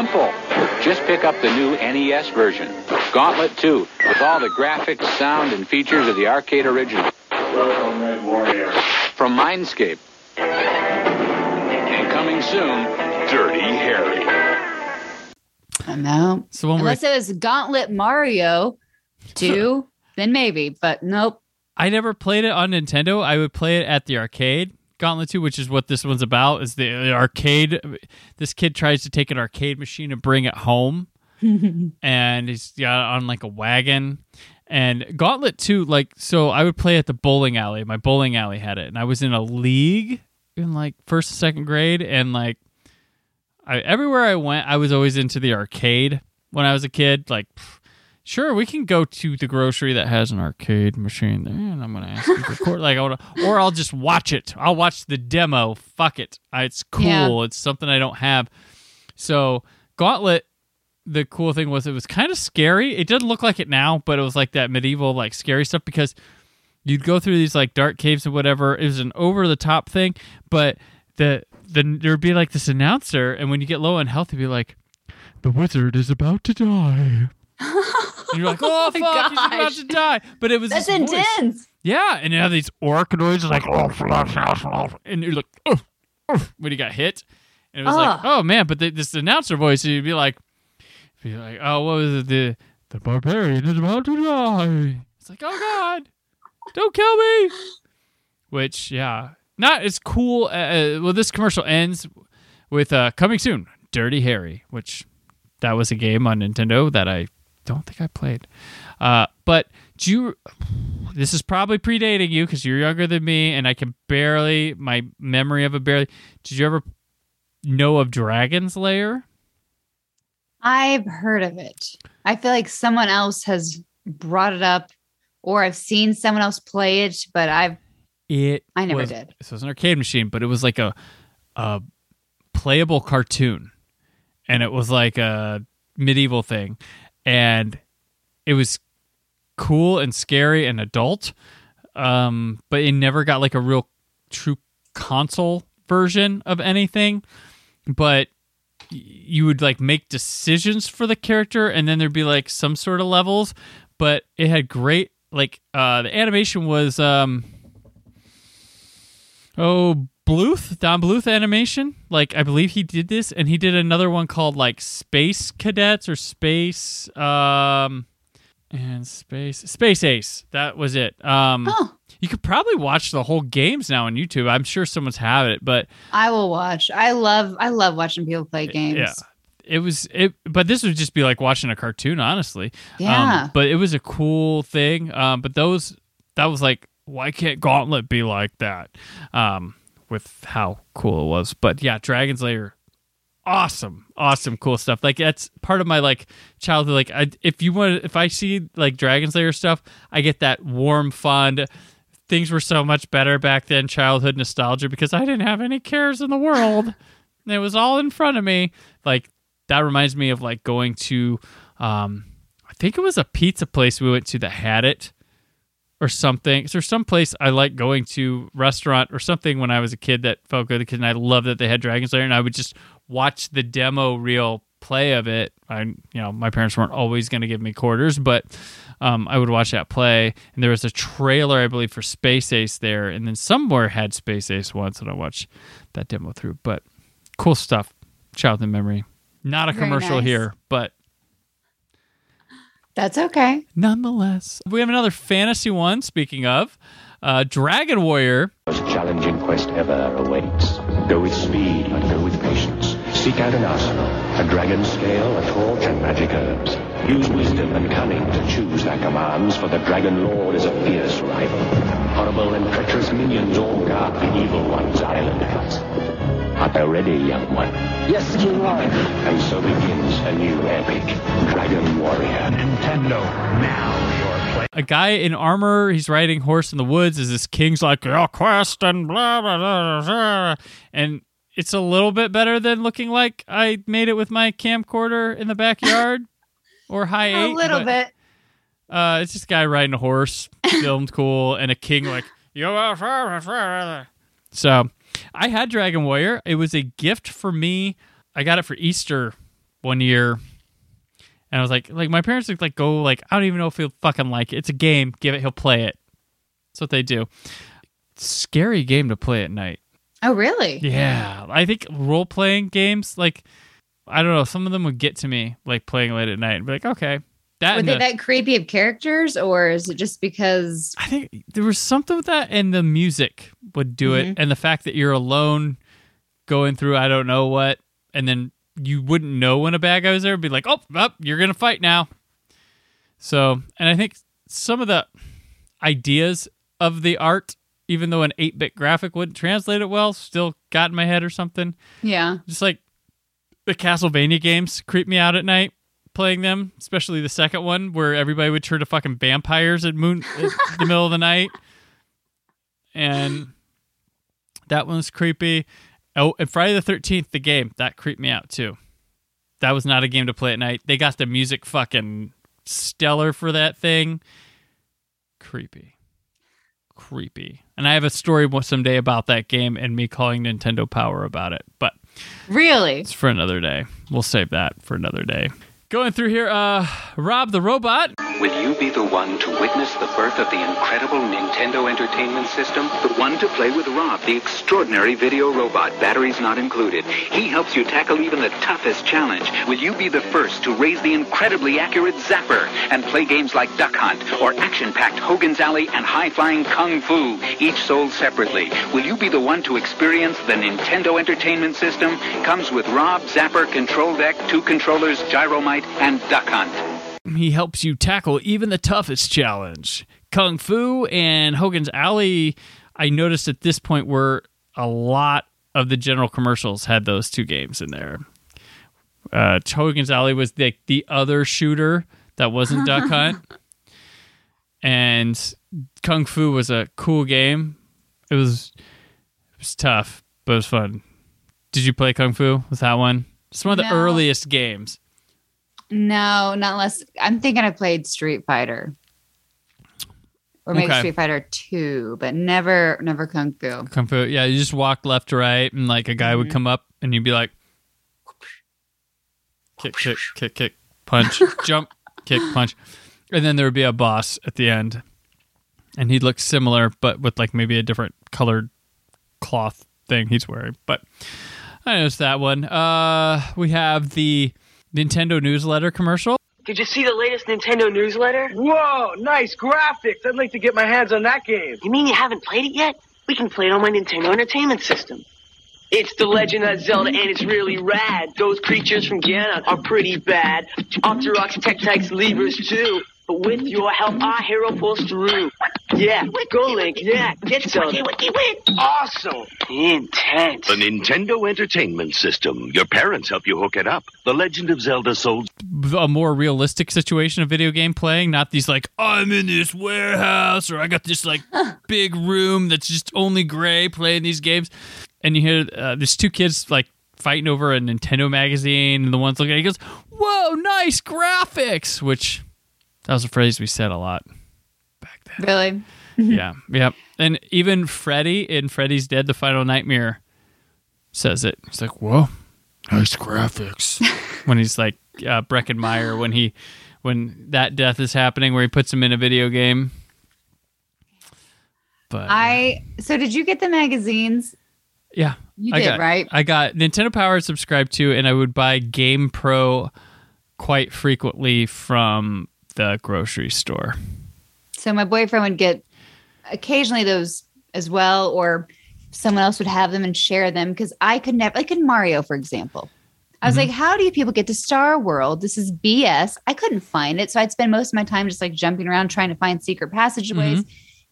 Simple. Just pick up the new NES version, Gauntlet 2, with all the graphics, sound, and features of the arcade original. From Mindscape. And coming soon, Dirty Harry. I know. So when we're Unless it was Gauntlet Mario 2, then maybe, but nope. I never played it on Nintendo. I would play it at the arcade. Gauntlet 2, which is what this one's about, is the, arcade. This kid tries to take an arcade machine and bring it home. and he's got on like a wagon. And Gauntlet 2, like, so I would play at the bowling alley. My bowling alley had it. And I was in a league in like first and second grade. And like, I, everywhere I went, I was always into the arcade when I was a kid. Like, pff, sure, we can go to the grocery that has an arcade machine there, and I'm gonna ask you to record. Like, I wanna, or I'll just watch it. I'll watch the demo. Fuck it, it's cool. Yeah. It's something I don't have. So Gauntlet. The cool thing was it was kind of scary. It doesn't look like it now, but it was like that medieval, like scary stuff because you'd go through these like dark caves and whatever. It was an over the top thing, but the the there'd be like this announcer, and when you get low on health, he'd be like, "The wizard is about to die." and you're like, "Oh, fuck, he's about to die!" But it was That's this voice. intense. Yeah, and you have these orc noises like, "Oh, fluff, fluff, fluff," and you're like, "Oh, oh," when you got hit, and it was like, "Oh man!" But the, this announcer voice, you'd be like, be like, "Oh, what was it? The the barbarian is about to die." It's like, "Oh God, don't kill me!" Which, yeah, not as cool. Uh, uh, well, this commercial ends with uh, coming soon, Dirty Harry, which that was a game on Nintendo that I don't think I played. Uh, but do you? This is probably predating you because you're younger than me, and I can barely my memory of it barely. Did you ever know of Dragon's Lair? I've heard of it. I feel like someone else has brought it up, or I've seen someone else play it, but I've It I never was- did. So it was an arcade machine, but it was like a a playable cartoon, and it was like a medieval thing, and it was cool and scary and adult. Um, but it never got like a real true console version of anything. But you would like make decisions for the character, and then there'd be like some sort of levels. But it had great like uh the animation was um Oh, Bluth, Don Bluth animation. Like I believe he did this, and he did another one called like Space Cadets or Space um and Space Space Ace. That was it. Um you could probably watch the whole games now on YouTube. I'm sure someone's have it, but I will watch. I love I love watching people play games. yeah. It was it but this would just be like watching a cartoon, honestly. Yeah. Um, but it was a cool thing. Um but those that was like why can't Gauntlet be like that? Um with how cool it was. But yeah, Dragon's Lair awesome awesome cool stuff. Like that's part of my like childhood. Like I, if you want if i see like dragon's lair stuff i get that warm fond things were so much better back then childhood nostalgia because i didn't have any cares in the world. It was all in front of me. Like that reminds me of like going to um i think it was a pizza place we went to that had it or something. Is there some place I like going to restaurant or something when I was a kid that felt good because I love that they had Dragon's Lair and I would just watch the demo reel play of it. I you know my parents weren't always going to give me quarters, but um, I would watch that play. And there was a trailer I believe for Space Ace there, and then somewhere had Space Ace once, and I watched that demo through. But cool stuff, childhood memory. Not a Very commercial nice. here, but That's okay. nonetheless. We have another fantasy one, speaking of. Uh, Dragon Warrior. Most challenging quest ever awaits. Go with speed, but go with patience. Seek out an arsenal, a dragon scale, a torch, and magic herbs. Use wisdom and cunning to choose their commands, for the Dragon Lord is a fierce rival. Horrible and treacherous minions all guard the evil one's island house. Are they ready, young one? Yes, King Lorik. And so begins a new epic, Dragon Warrior. Nintendo, now you're playing. a guy in armor. He's riding horse in the woods. As this king's like your quest and blah blah blah, blah and it's a little bit better than looking like I made it with my camcorder in the backyard or high eight. A little but, bit. Uh, it's this guy riding a horse, filmed cool, and a king like you. are-" So I had Dragon Warrior. It was a gift for me. I got it for Easter one year. And I was like, like my parents would like go like, I don't even know if he'll fucking like it. It's a game. Give it, he'll play it. That's what they do. Scary game to play at night. Oh, really? Yeah, I think role playing games like I don't know. Some of them would get to me like playing late at night and be like, okay, that Were they the- that creepy of characters, or is it just because? I think there was something with that, and the music would do it, mm-hmm. and the fact that you're alone going through I don't know what, and then you wouldn't know when a bad guy was there. Be like, oh, up, you're gonna fight now. So, and I think some of the ideas of the art, even though an 8-bit graphic wouldn't translate it well, still got in my head or something. Yeah. Just like the Castlevania games creep me out at night playing them, especially the second one where everybody would turn to fucking vampires at moon at the middle of the night. And that one was creepy. Oh, and Friday the 13th, the game, that creeped me out too. That was not a game to play at night. They got the music fucking stellar for that thing. Creepy. creepy. And I have a story someday about that game and me calling Nintendo Power about it, but Really? it's for another day. We'll save that for another day. Going through here, uh, Rob the robot. Will you be the one to witness the birth of the incredible Nintendo Entertainment System? The one to play with Rob, the extraordinary video robot, batteries not included. He helps you tackle even the toughest challenge. Will you be the first to raise the incredibly accurate Zapper and play games like Duck Hunt or action-packed Hogan's Alley and high-flying Kung Fu, each sold separately? Will you be the one to experience the Nintendo Entertainment System? Comes with Rob, Zapper, Control Deck, two controllers, Gyromite, and Duck Hunt. He helps you tackle even the toughest challenge. Kung Fu and Hogan's Alley, I noticed at this point were a lot of the general commercials had those two games in there. Uh, Hogan's Alley was the, the other shooter that wasn't Duck Hunt. And Kung Fu was a cool game. It was it was tough, but it was fun. Did you play Kung Fu with that one? It's one of the No. earliest games. No, not unless I'm thinking I played Street Fighter. Or maybe Okay. Street Fighter 2, but never never Kung Fu. Kung Fu. Yeah, you just walk left to right, and like a guy would come up, and you'd be like, kick, kick, kick, kick, punch, jump, kick, punch, and then there would be a boss at the end, and he'd look similar, but with like maybe a different colored cloth thing he's wearing. But I noticed that one. Uh, we have the Nintendo newsletter commercial. Did you see the latest Nintendo newsletter? Whoa, nice graphics. I'd like to get my hands on that game. You mean you haven't played it yet? We can play it on my Nintendo Entertainment System. It's The Legend of Zelda, and it's really rad. Those creatures from Ganon are pretty bad. Octoroks, Tektites, Leevers, too. But with your help, our hero pulls through. Yeah, go Link, yeah, get Zelda. Awesome. Intense. The Nintendo Entertainment System. Your parents help you hook it up. The Legend of Zelda sold a more realistic situation of video game playing, not these like I'm in this warehouse or I got this like big room that's just only gray playing these games, and you hear uh, there's two kids like fighting over a Nintendo magazine, and the one's looking at it, he goes, "Whoa, nice graphics," which that was a phrase we said a lot. Back then. Really? yeah, yeah, and even Freddy in Freddy's Dead: The Final Nightmare says it. He's like, "Whoa, nice graphics." when he's like uh, Breckin Meyer, when he when that death is happening, where he puts him in a video game. But I so did you get the magazines? yeah, You I did, got- right? I got Nintendo Power subscribed to, and I would buy Game Pro quite frequently from the grocery store. So my boyfriend would get occasionally those as well, or someone else would have them and share them because I could never, like in Mario, for example. I was Mhm. like, how do you people get to Star World? This is BS. I couldn't find it. So I'd spend most of my time just like jumping around trying to find secret passageways.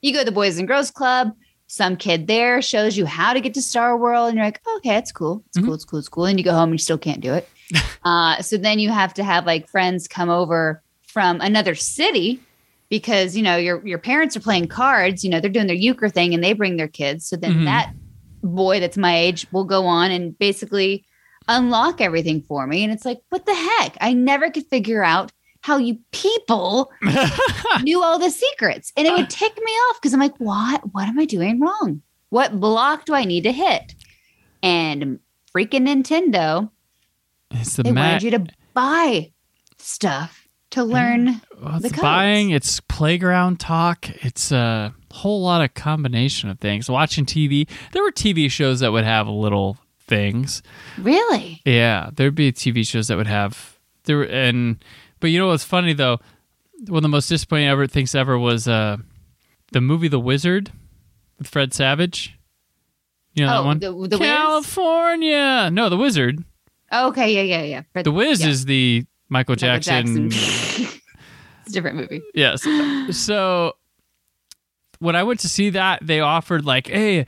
You go to the Boys and Girls Club, some kid there shows you how to get to Star World, and you're like, okay, it's cool. It's cool. It's cool. It's cool. And you go home and you still can't do it. uh, so then you have to have like friends come over from another city because you know your your parents are playing cards. You know they're doing their euchre thing and they bring their kids. So then Mhm. that boy that's my age will go on and basically unlock everything for me. And it's like, what the heck? I never could figure out how you people knew all the secrets. And it would tick me off because I'm like, what? What am I doing wrong? What block do I need to hit? And freaking Nintendo, It's the they ma- wanted you to buy stuff to learn Well, the codes. buying, it's playground talk, it's a whole lot of combination of things. Watching TV, there were TV shows that would have little things. Really? Yeah, there'd be TV shows that would have there, and but you know what's funny though? One of the most disappointing ever things ever was uh, the movie The Wizard with Fred Savage. You know that one the- the Wiz? California. No, The Wizard. Okay, yeah, yeah, yeah. For- The Wiz yeah. is the Michael, Michael Jackson. it's a different movie. Yes. So when I went to see that, they offered like, hey,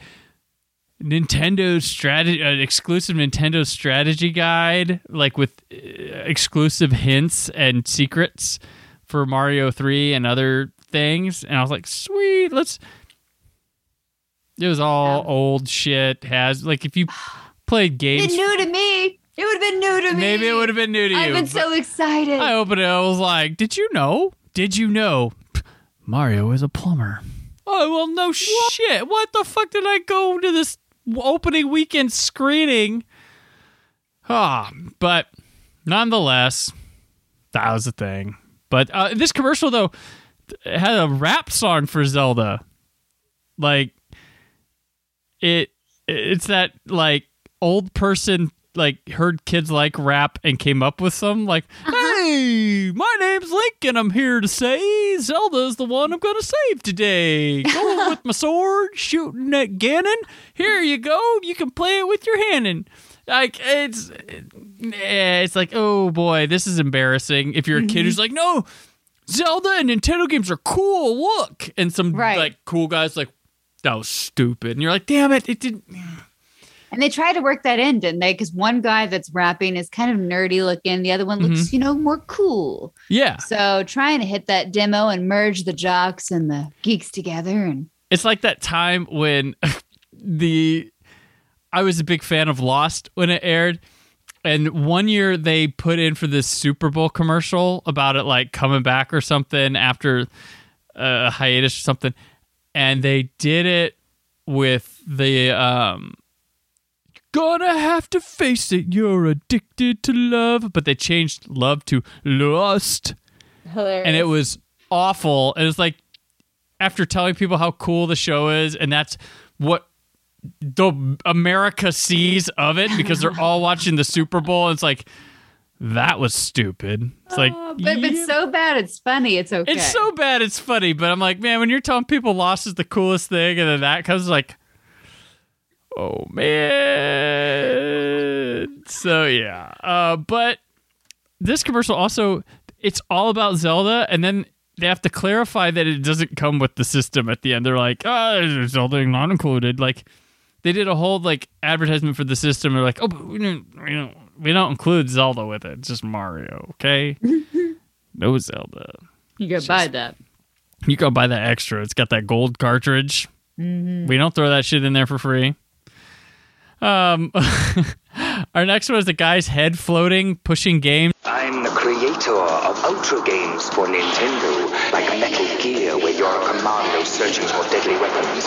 Nintendo strategy, an exclusive Nintendo strategy guide, like with uh, exclusive hints and secrets for Mario Three and other things. And I was like, sweet, let's. It was all old shit. Has like if you played games, It's new to me. It would have been new to me. maybe it would have been new to you. I've been so excited. I opened it. I was like, "Did you know? Did you know? Mario is a plumber." Oh well, no shit. What the fuck did I go to this opening weekend screening? Ah, but nonetheless, that was a thing. But uh, this commercial though had a rap song for Zelda. Like it, it's that like old person like heard kids like rap and came up with some like hey my name's link and i'm here to say zelda's the one i'm gonna save today. Going with my sword shooting at ganon. Here you go. You can play it with your hand. And like it's eh, it's like oh boy this is embarrassing. If you're a kid who's like no zelda and nintendo games are cool. Look. And some Right. like cool guys like that was stupid. And you're like damn it it didn't And they tried to work that in, didn't they? Because one guy that's rapping is kind of nerdy looking, the other one looks, Mhm. you know, more cool. yeah So trying to hit that demo and merge the jocks and the geeks together and It's like that time when the I was a big fan of Lost when it aired. And one year they put in for this Super Bowl commercial about it like coming back or something after a hiatus or something. And they did it with the um Gonna have to face it, you're addicted to love. But they changed love to lust hilarious. and it was awful. And it's like after telling people how cool the show is, and that's what the America sees of it because they're all watching the Super Bowl. And it's like that was stupid. It's like Oh, but it's so bad, it's funny. It's okay. it's so bad, it's funny. But I'm like, man, when you're telling people Lost is the coolest thing, and then that comes like. Oh man. So yeah. Uh but this commercial also it's all about Zelda and then they have to clarify that it doesn't come with the system at the end. They're like, oh, Zelda not included. Like they did a whole like advertisement for the system. They're like, oh, but we don't, we don't, we don't include Zelda with it. It's just Mario, okay? no Zelda. you go buy that. You go buy that extra. It's got that gold cartridge. Mhm. We don't throw that shit in there for free. Um, our next one is the guy's head floating, pushing games. Creator of Ultra games for Nintendo, like Metal Gear, where you're a commando searching for deadly weapons.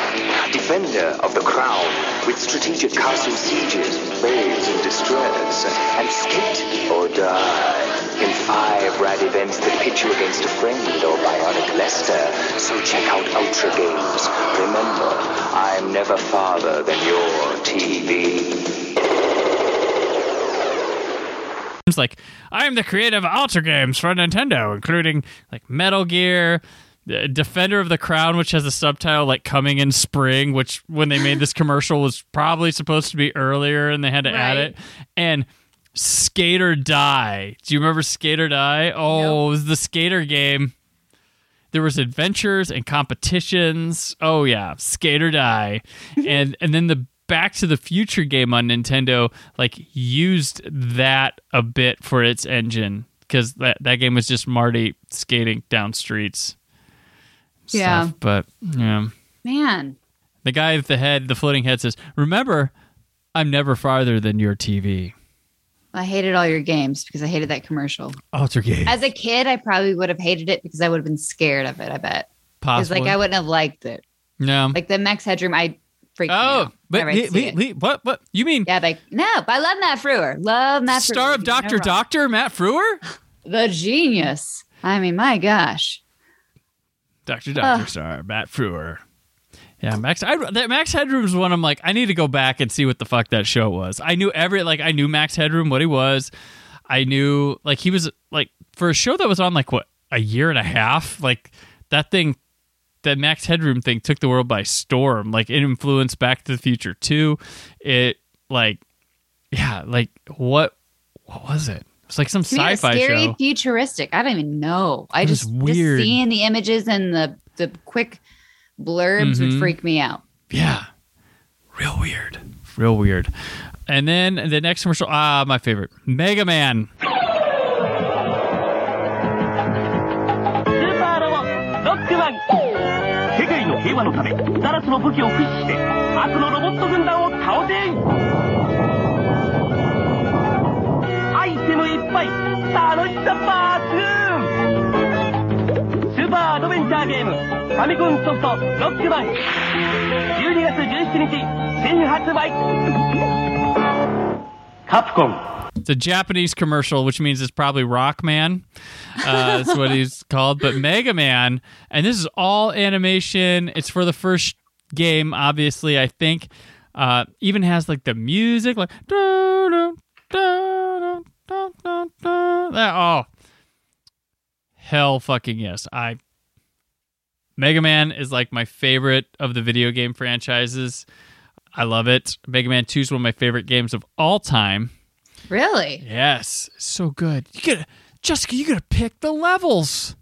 Defender of the Crown, with strategic castle sieges, babes in distress, and skate or die. In five rad events that pit you against a friend or bionic Lester. So check out Ultra games. Remember, I'm never farther than your TV. It's like I am the creative Ultra games for Nintendo, including like Metal Gear, uh, Defender of the Crown, which has a subtitle like "Coming in Spring," which when they made this commercial was probably supposed to be earlier, and they had to add it. And Skate or Die. Do you remember Skate or Die? Oh, it was the skater game. There was adventures and competitions. Oh yeah, Skate or Die, and and then the Back to the Future game on Nintendo like used that a bit for its engine because that that game was just Marty skating down streets. Yeah. stuff. but yeah, Man, the guy with the head, the floating head says, "Remember, I'm never farther than your TV." I hated all your games because I hated that commercial. Oh, Ultra game. As a kid, I probably would have hated it because I would have been scared of it. I bet. Possibly. Because like I wouldn't have liked it. No. Like the Max Headroom, I Oh, but whenever I'd le- see le- it. le- what? What you mean? Yeah, like no, but I love Matt Frewer. Love Matt Star Frewer. of He's no Doctor. Doctor Matt Frewer, the genius. I mean, my gosh. Doctor Doctor. Star Matt Frewer. Yeah, Max. I, that Max Headroom is one. I'm like, I need to go back and see what the fuck that show was. I knew every like, I knew Max Headroom what he was. I knew like he was like for a show that was on like what a year and a half. Like that thing, that Max Headroom thing took the world by storm. Like it influenced Back to the Future too. It like, yeah, like what? What was it? It's like some it's sci-fi scary, show. futuristic. I don't even know. I just, weird. just seeing the images and the the quick blurbs would Mhm. freak me out. Yeah. Real weird. Real weird. And then the next commercial, ah, my favorite, Mega Man. 界のため7つの武器を駆使して悪のロボット軍団を倒せ。アイテムいっぱい楽しさ抜群。スーパーアドベンチャーゲームファミコンソフトロックマン。12月17日新発売。カプコン。It's a Japanese commercial, which means it's probably Rockman. Uh, that's what he's called. But Mega Man, and this is all animation. It's for the first game, obviously. I think uh, even has like the music, like da, da, da. Oh, hell, fucking yes! I Mega Man is like my favorite of the video game franchises. I love it. Mega Man 2 is one of my favorite games of all time. Really? Yes, so good. You gotta, Jessica, you gotta pick the levels.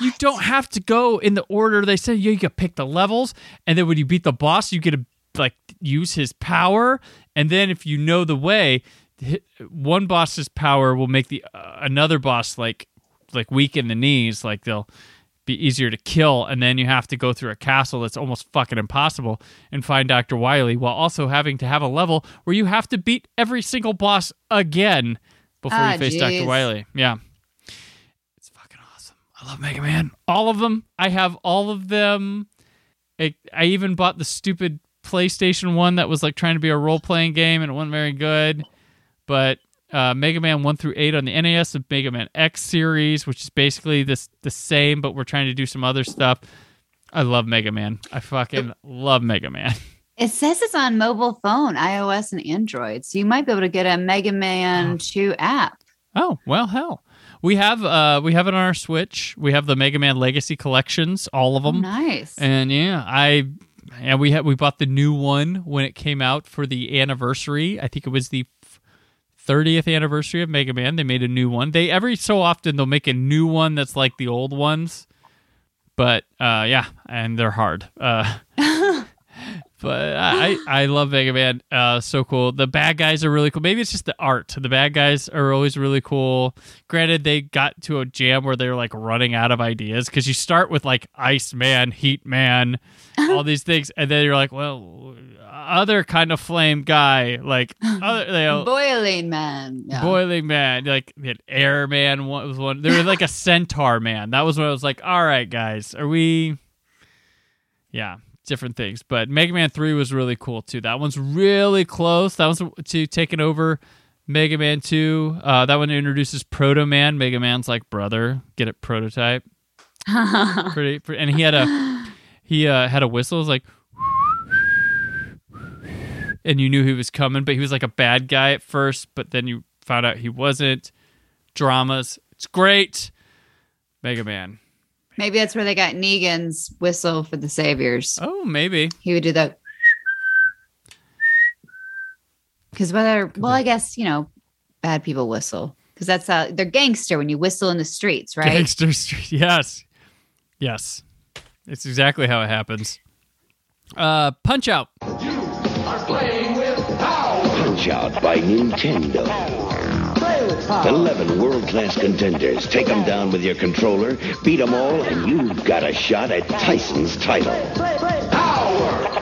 You don't have to go in the order they. You, you gotta pick the levels, and then when you beat the boss, you get to like use his power, and then if you know the way, one boss's power will make the uh, another boss like like weak in the knees, like they'll be easier to kill, and then you have to go through a castle that's almost fucking impossible and find Dr. Wily while also having to have a level where you have to beat every single boss again before Ah, you face Dr. jeez. Wily. Yeah. It's fucking awesome. I love Mega Man. All of them. I have all of them. I, I even bought the stupid PlayStation 1 that was like trying to be a role playing game and it wasn't very good. But uh, Mega Man 1 through 8 on the NES, the Mega Man X series, which is basically this the same, but we're trying to do some other stuff. I love Mega Man. I fucking love Mega Man. It says it's on mobile phone, iOS and Android. So you might be able to get a Mega Man 2 app. Oh well, hell, we have uh we have it on our Switch. We have the Mega Man Legacy collections, all of them. Nice. And yeah, I and we had we bought the new one when it came out for the anniversary. I think it was the 30th anniversary of Mega Man. They made a new one. They every so often they'll make a new one that's like the old ones. But uh yeah, and they're hard. Uh But I, I love Mega Man. Uh, so cool. The bad guys are really cool. Maybe it's just the art. The bad guys are always really cool. Granted, they got to a jam where they're like running out of ideas because you start with like Ice Man, Heat Man, all these things, and then you're like, well, other kind of flame guy, like other, you know, Boiling Man. Yeah. Boiling Man, like Air Man was one. There was like a Centaur Man. That was when I was like, all right, guys, are we? Yeah, different things. But Mega Man Three was really cool too. That one's really close. That was to taking over Mega Man Two. Uh, that one introduces Proto Man, Mega Man's like brother. Get it? Prototype. pretty, pretty, and he had a he uh, had a whistle. It was like. And you knew he was coming, but he was like a bad guy at first, but then you found out he wasn't. Dramas. It's great. Mega Man. Maybe that's where they got Negan's whistle for the Saviors. Oh, maybe. He would do that. Because whether, well, I guess, you know, bad people whistle. Because that's how they're gangster when you whistle in the streets, right? Gangster Street. Yes. Yes. It's exactly how it happens. Uh, Punch Out. Punch Out by Nintendo. 11 world-class contenders. Take them down with your controller, beat them all, and you've got a shot at Tyson's title. Power.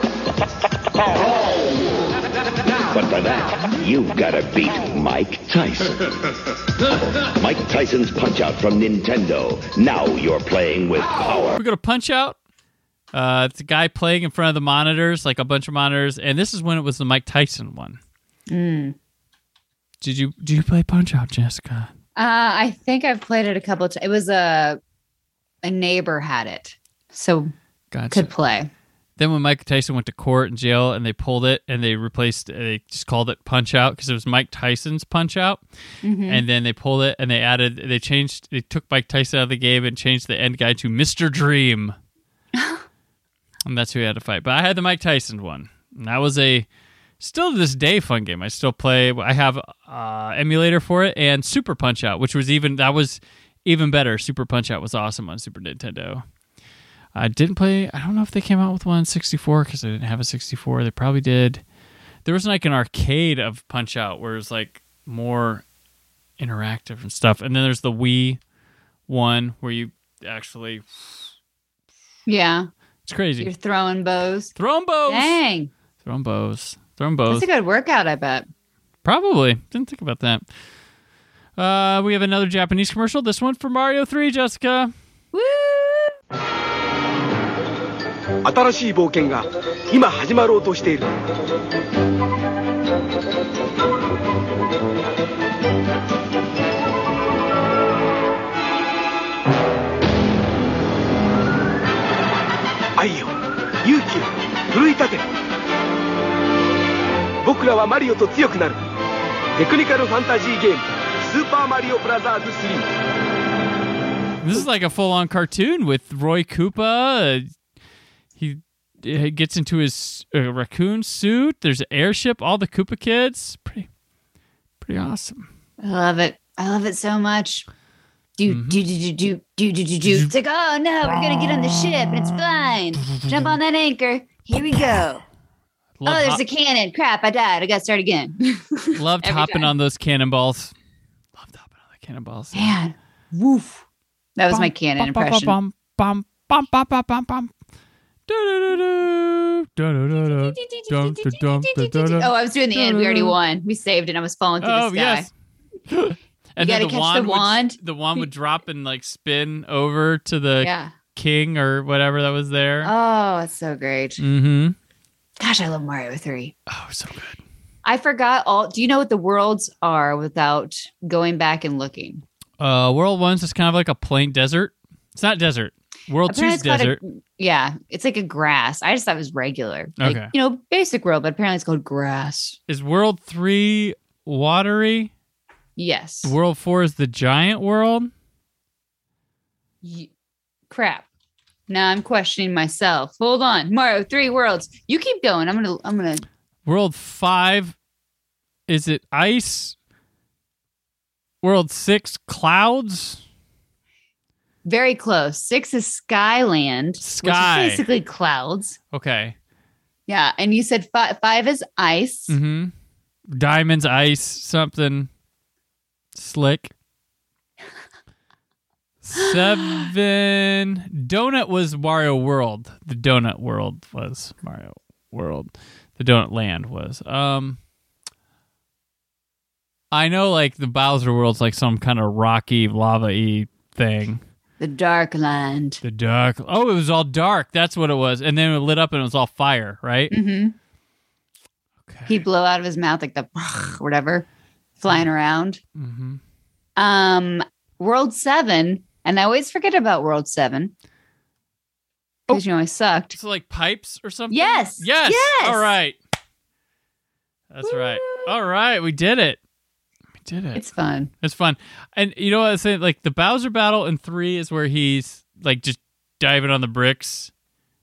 But for that, you've got to beat Mike Tyson. Mike Tyson's Punch-Out from Nintendo. Now you're playing with power. We're going to Punch Out. Uh, it's a guy playing in front of the monitors, like a bunch of monitors. And this is when it was the Mike Tyson one. Mm. Did you did you play Punch Out, Jessica? Uh, I think I've played it a couple of times. It was a a neighbor had it, so Gotcha. could play. Then when Mike Tyson went to court and jail, and they pulled it and they replaced, they just called it Punch Out because it was Mike Tyson's Punch Out. Mhm. And then they pulled it and they added, they changed, they took Mike Tyson out of the game and changed the end guy to Mister Dream, and that's who he had to fight. But I had the Mike Tyson one, and that was a still to this day fun game. I still play. I have uh, emulator for it and Super Punch Out, which was even that was even better. Super Punch Out was awesome on Super Nintendo. I didn't play. I don't know if they came out with one 64 because I didn't have a 64. They probably did. There was like an arcade of Punch Out where it was like more interactive and stuff. And then there's the Wii one where you actually. Yeah, It's crazy. you're throwing bows. Throwing bows. Dang, Throwing bows. Throwing bows. that's a good workout. I bet. Probably. Didn't think about that. Uh, we have another Japanese commercial. This one for Mario 3, Jessica. Woo! 新しい冒険が今始まろうとしている愛よ勇気を奮い立て 僕らはマリオと強くなるテクニカルファンタジーゲーム「スーパーマリオブラザーズ3」 This is like a full on cartoon with Roy Koopa. Uh, he, he gets into his uh, raccoon suit. There's an airship. All the Koopa kids. Pretty, pretty awesome. I love it. I love it so much. Do Mm-hmm. do do do do do do do do. It's like, oh no, we're gonna get on the ship and it's flying. Jump on that anchor. Here we go. Love oh, there's hop- a cannon. Crap, I died. I gotta start again. Loved hopping time. on those cannonballs. Loved hopping on the cannonballs. Man, woof. That was my cannon impression. Bum, bum, bum, bum, bum, bum, bum. Oh, I was doing the end. We already won. We saved it. I was falling through Oh, the sky. yes. And gotta then the catch wand, the would- wand. the wand would drop and like spin over to the Yeah. king or whatever that was there. Oh, it's so great. mm-hmm. Gosh, I love Mario 3. Oh, so good. I forgot all. Do you know what the worlds are without going back and looking? Uh, World One's is kind of like a plain desert. It's not desert. World Apparently Two's it's called a- desert. yeah, it's like a grass. I just thought it was regular. Like, Okay. You know, basic world, but apparently it's called grass. Is World Three watery? Yes. World Four is the giant world. Y- crap. Now I'm questioning myself. Hold on. Mario, three worlds. You keep going. I'm gonna I'm gonna World Five is it ice? World Six clouds. very close. Six is Skyland, Sky. which is basically clouds. Okay. Yeah, and you said five, five is ice. Mm-hmm. Diamonds, ice, something slick. Seven. Donut was Mario World. The Donut World was Mario World. The Donut Land was. Um. I know, like the Bowser World's like some kind of rocky, lava-y thing. The Dark Land. The dark. Oh, it was all dark. That's what it was. And then it lit up and it was all fire, right? Mm-hmm. Okay. He'd blow out of his mouth like the whatever, flying around. Mm-hmm. Um, World Seven, and I always forget about World Seven because you know I sucked. So like pipes or something? Yes. Yes. Yes. All right. That's right. All right. We did it. We did it. It's fun. It's fun. And you know what I was saying? Like the Bowser battle in three is where he's like just diving on the bricks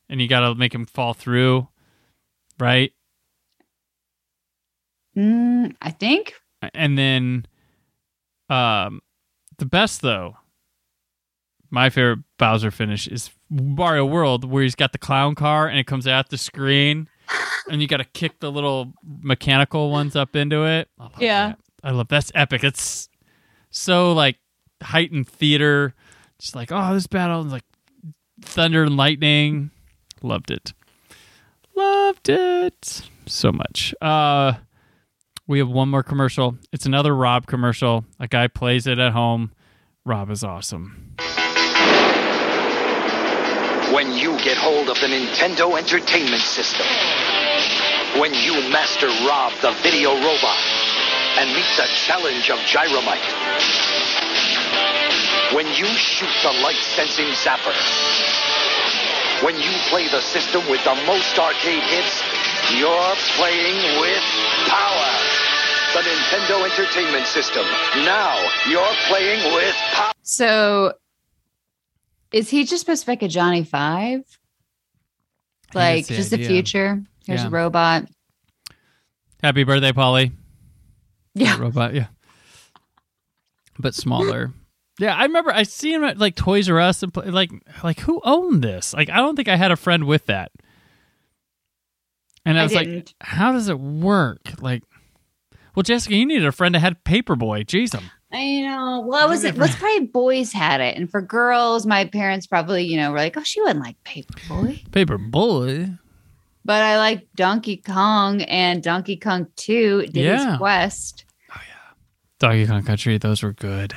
and you got to make him fall through. Right. Mm, I think. And then um the best though, my favorite Bowser finish is Mario World where he's got the clown car and it comes out the screen and you got to kick the little mechanical ones up into it. I love Yeah. that. I love that's epic. It's so like heightened theater. Just like, oh, this battle is like thunder and lightning. Loved it. Loved it so much. Uh we have one more commercial. It's another Rob commercial. A guy plays it at home. Rob is awesome. When you get hold of the Nintendo Entertainment System, when you master Rob the video robot and meet the challenge of Gyromite, when you shoot the light sensing zapper, when you play the system with the most arcade hits, you're playing with power. The Nintendo Entertainment System. Now you're playing with power. So, is he just supposed to make a Johnny Five? Like just the future? Here's Yeah. a robot. Happy birthday, Polly. Yeah. Robot, yeah. But smaller. Yeah, I remember I seen him at like Toys R Us and play, like like who owned this? Like I don't think I had a friend with that. And I I was like, how does it work? Like well, Jessica, you needed a friend that had Paperboy. Jeez, I'm I know. Well, I was it? Was probably boys had it, and for girls, my parents probably, you know, were like, "Oh, she wouldn't like Paperboy," Paperboy. but I like Donkey Kong and Donkey Kong Two. Did Yeah. quest. Oh, Donkey Kong Country, those were good.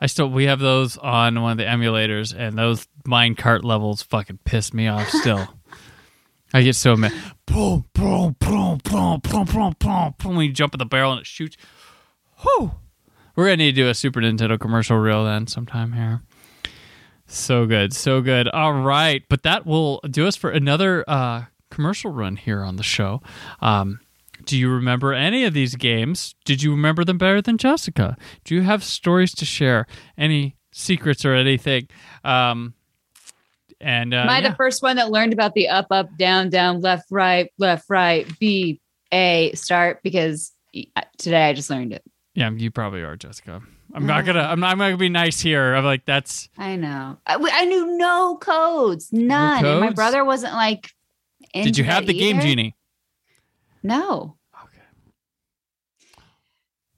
I still we have those on one of the emulators, and those mine cart levels fucking piss me off still. I get so mad. Boom, boom, boom, boom, boom, boom, boom, boom. When you jump at the barrel and it shoots. Whew. We're gonna need to do a Super Nintendo commercial reel then sometime here. So good, so good. All right, but that will do us for another uh, commercial run here on the show. Um, do you remember any of these games? Did you remember them better than Jessica? Do you have stories to share? Any secrets or anything? Um, and uh, Am I yeah. the first one that learned about the up, up, down, down, left, right, left, right, B, A, start? Because today I just learned it. Yeah, you probably are, Jessica. I'm not gonna. I'm not, I'm not gonna be nice here. I'm like, that's I know. I, I knew no codes, none. And my brother wasn't like. Did you have the game either. genie? No. Okay.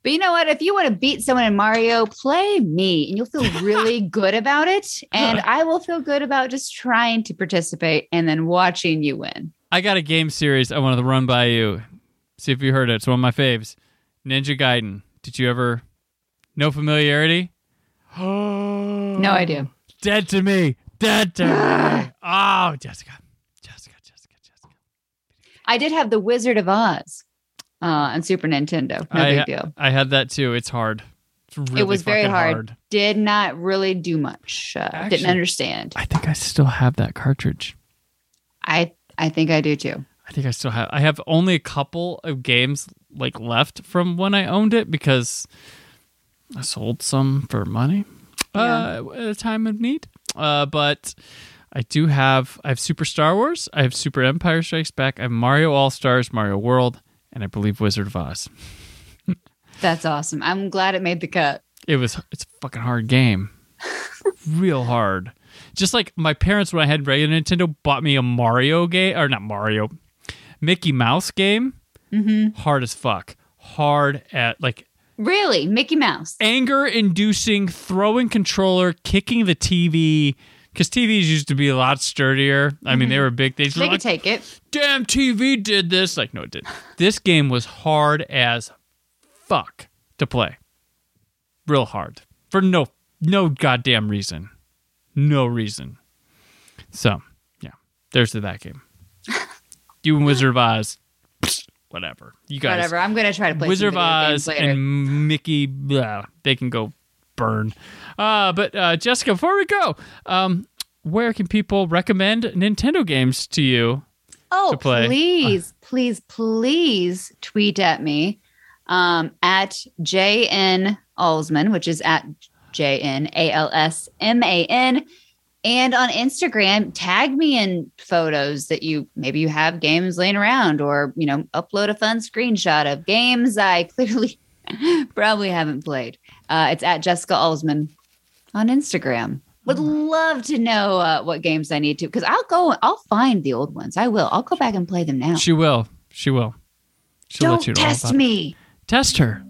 But you know what? If you want to beat someone in Mario, play me and you'll feel really good about it. And I will feel good about just trying to participate and then watching you win. I got a game series I wanted to run by you. See if you heard it. It's one of my faves. Ninja Gaiden. Did you ever? No familiarity. No idea. Dead to me. Dead to me. Oh, Jessica. Jessica. Jessica. Jessica. I did have the Wizard of Oz uh, on Super Nintendo. No I, big deal. I had that too. It's hard. It's really it was very fucking hard. Did not really do much. Uh, Actually, didn't understand. I think I still have that cartridge. I I think I do too. I think I still have. I have only a couple of games like left from when I owned it because I sold some for money uh, at a time of need. Uh, but I do have. I have Super Star Wars. I have Super Empire Strikes Back. I have Mario All Stars, Mario World, and I believe Wizard of Oz. That's awesome. I'm glad it made the cut. It was. It's a fucking hard game. Real hard. Just like my parents when I had regular Nintendo bought me a Mario game or not Mario, Mickey Mouse game. Mm-hmm. Hard as fuck. Hard at like Really, Mickey Mouse. anger inducing throwing controller kicking the tv because tvs used to be a lot sturdier. I mean they were big. They, Mm-hmm. They could take it. damn tv did this. Like no it didn't. This game was hard as fuck to play. Real hard. For no no goddamn reason. No reason. So yeah. There's to that game. You and wizard of oz whatever you guys Whatever. I'm gonna try to play Wizard of Oz later. and Mickey, blah, they can go burn. Uh, but uh, Jessica, before we go, um, where can people recommend Nintendo games to you? Oh, to play? please, please, please tweet at me um, at JN Alsman, which is at J N A L S M A N. And on Instagram, tag me in photos that you maybe you have games laying around, or you know, upload a fun screenshot of games I clearly probably haven't played. Uh, it's at Jessica Alsman on Instagram. Would love to know uh, what games I need to because I'll go. I'll find the old ones. I will. I'll go back and play them now. She will. She will. She'll Don't let you know test me. Test her.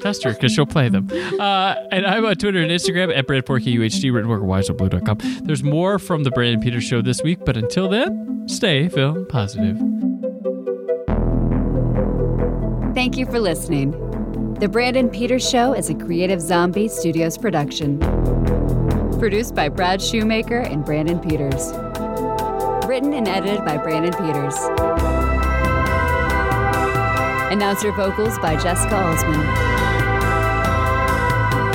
Test her because she'll play them. Uh, and I'm on Twitter and Instagram at Brandon4KUHD, writtenworkerwiseblue.com. There's more from the Brandon Peters Show this week, but until then, stay film positive. Thank you for listening. The Brandon Peters Show is a Creative Zombie Studios production. Produced by Brad Shoemaker and Brandon Peters. Written and edited by Brandon Peters. Announcer vocals by Jessica Alsman.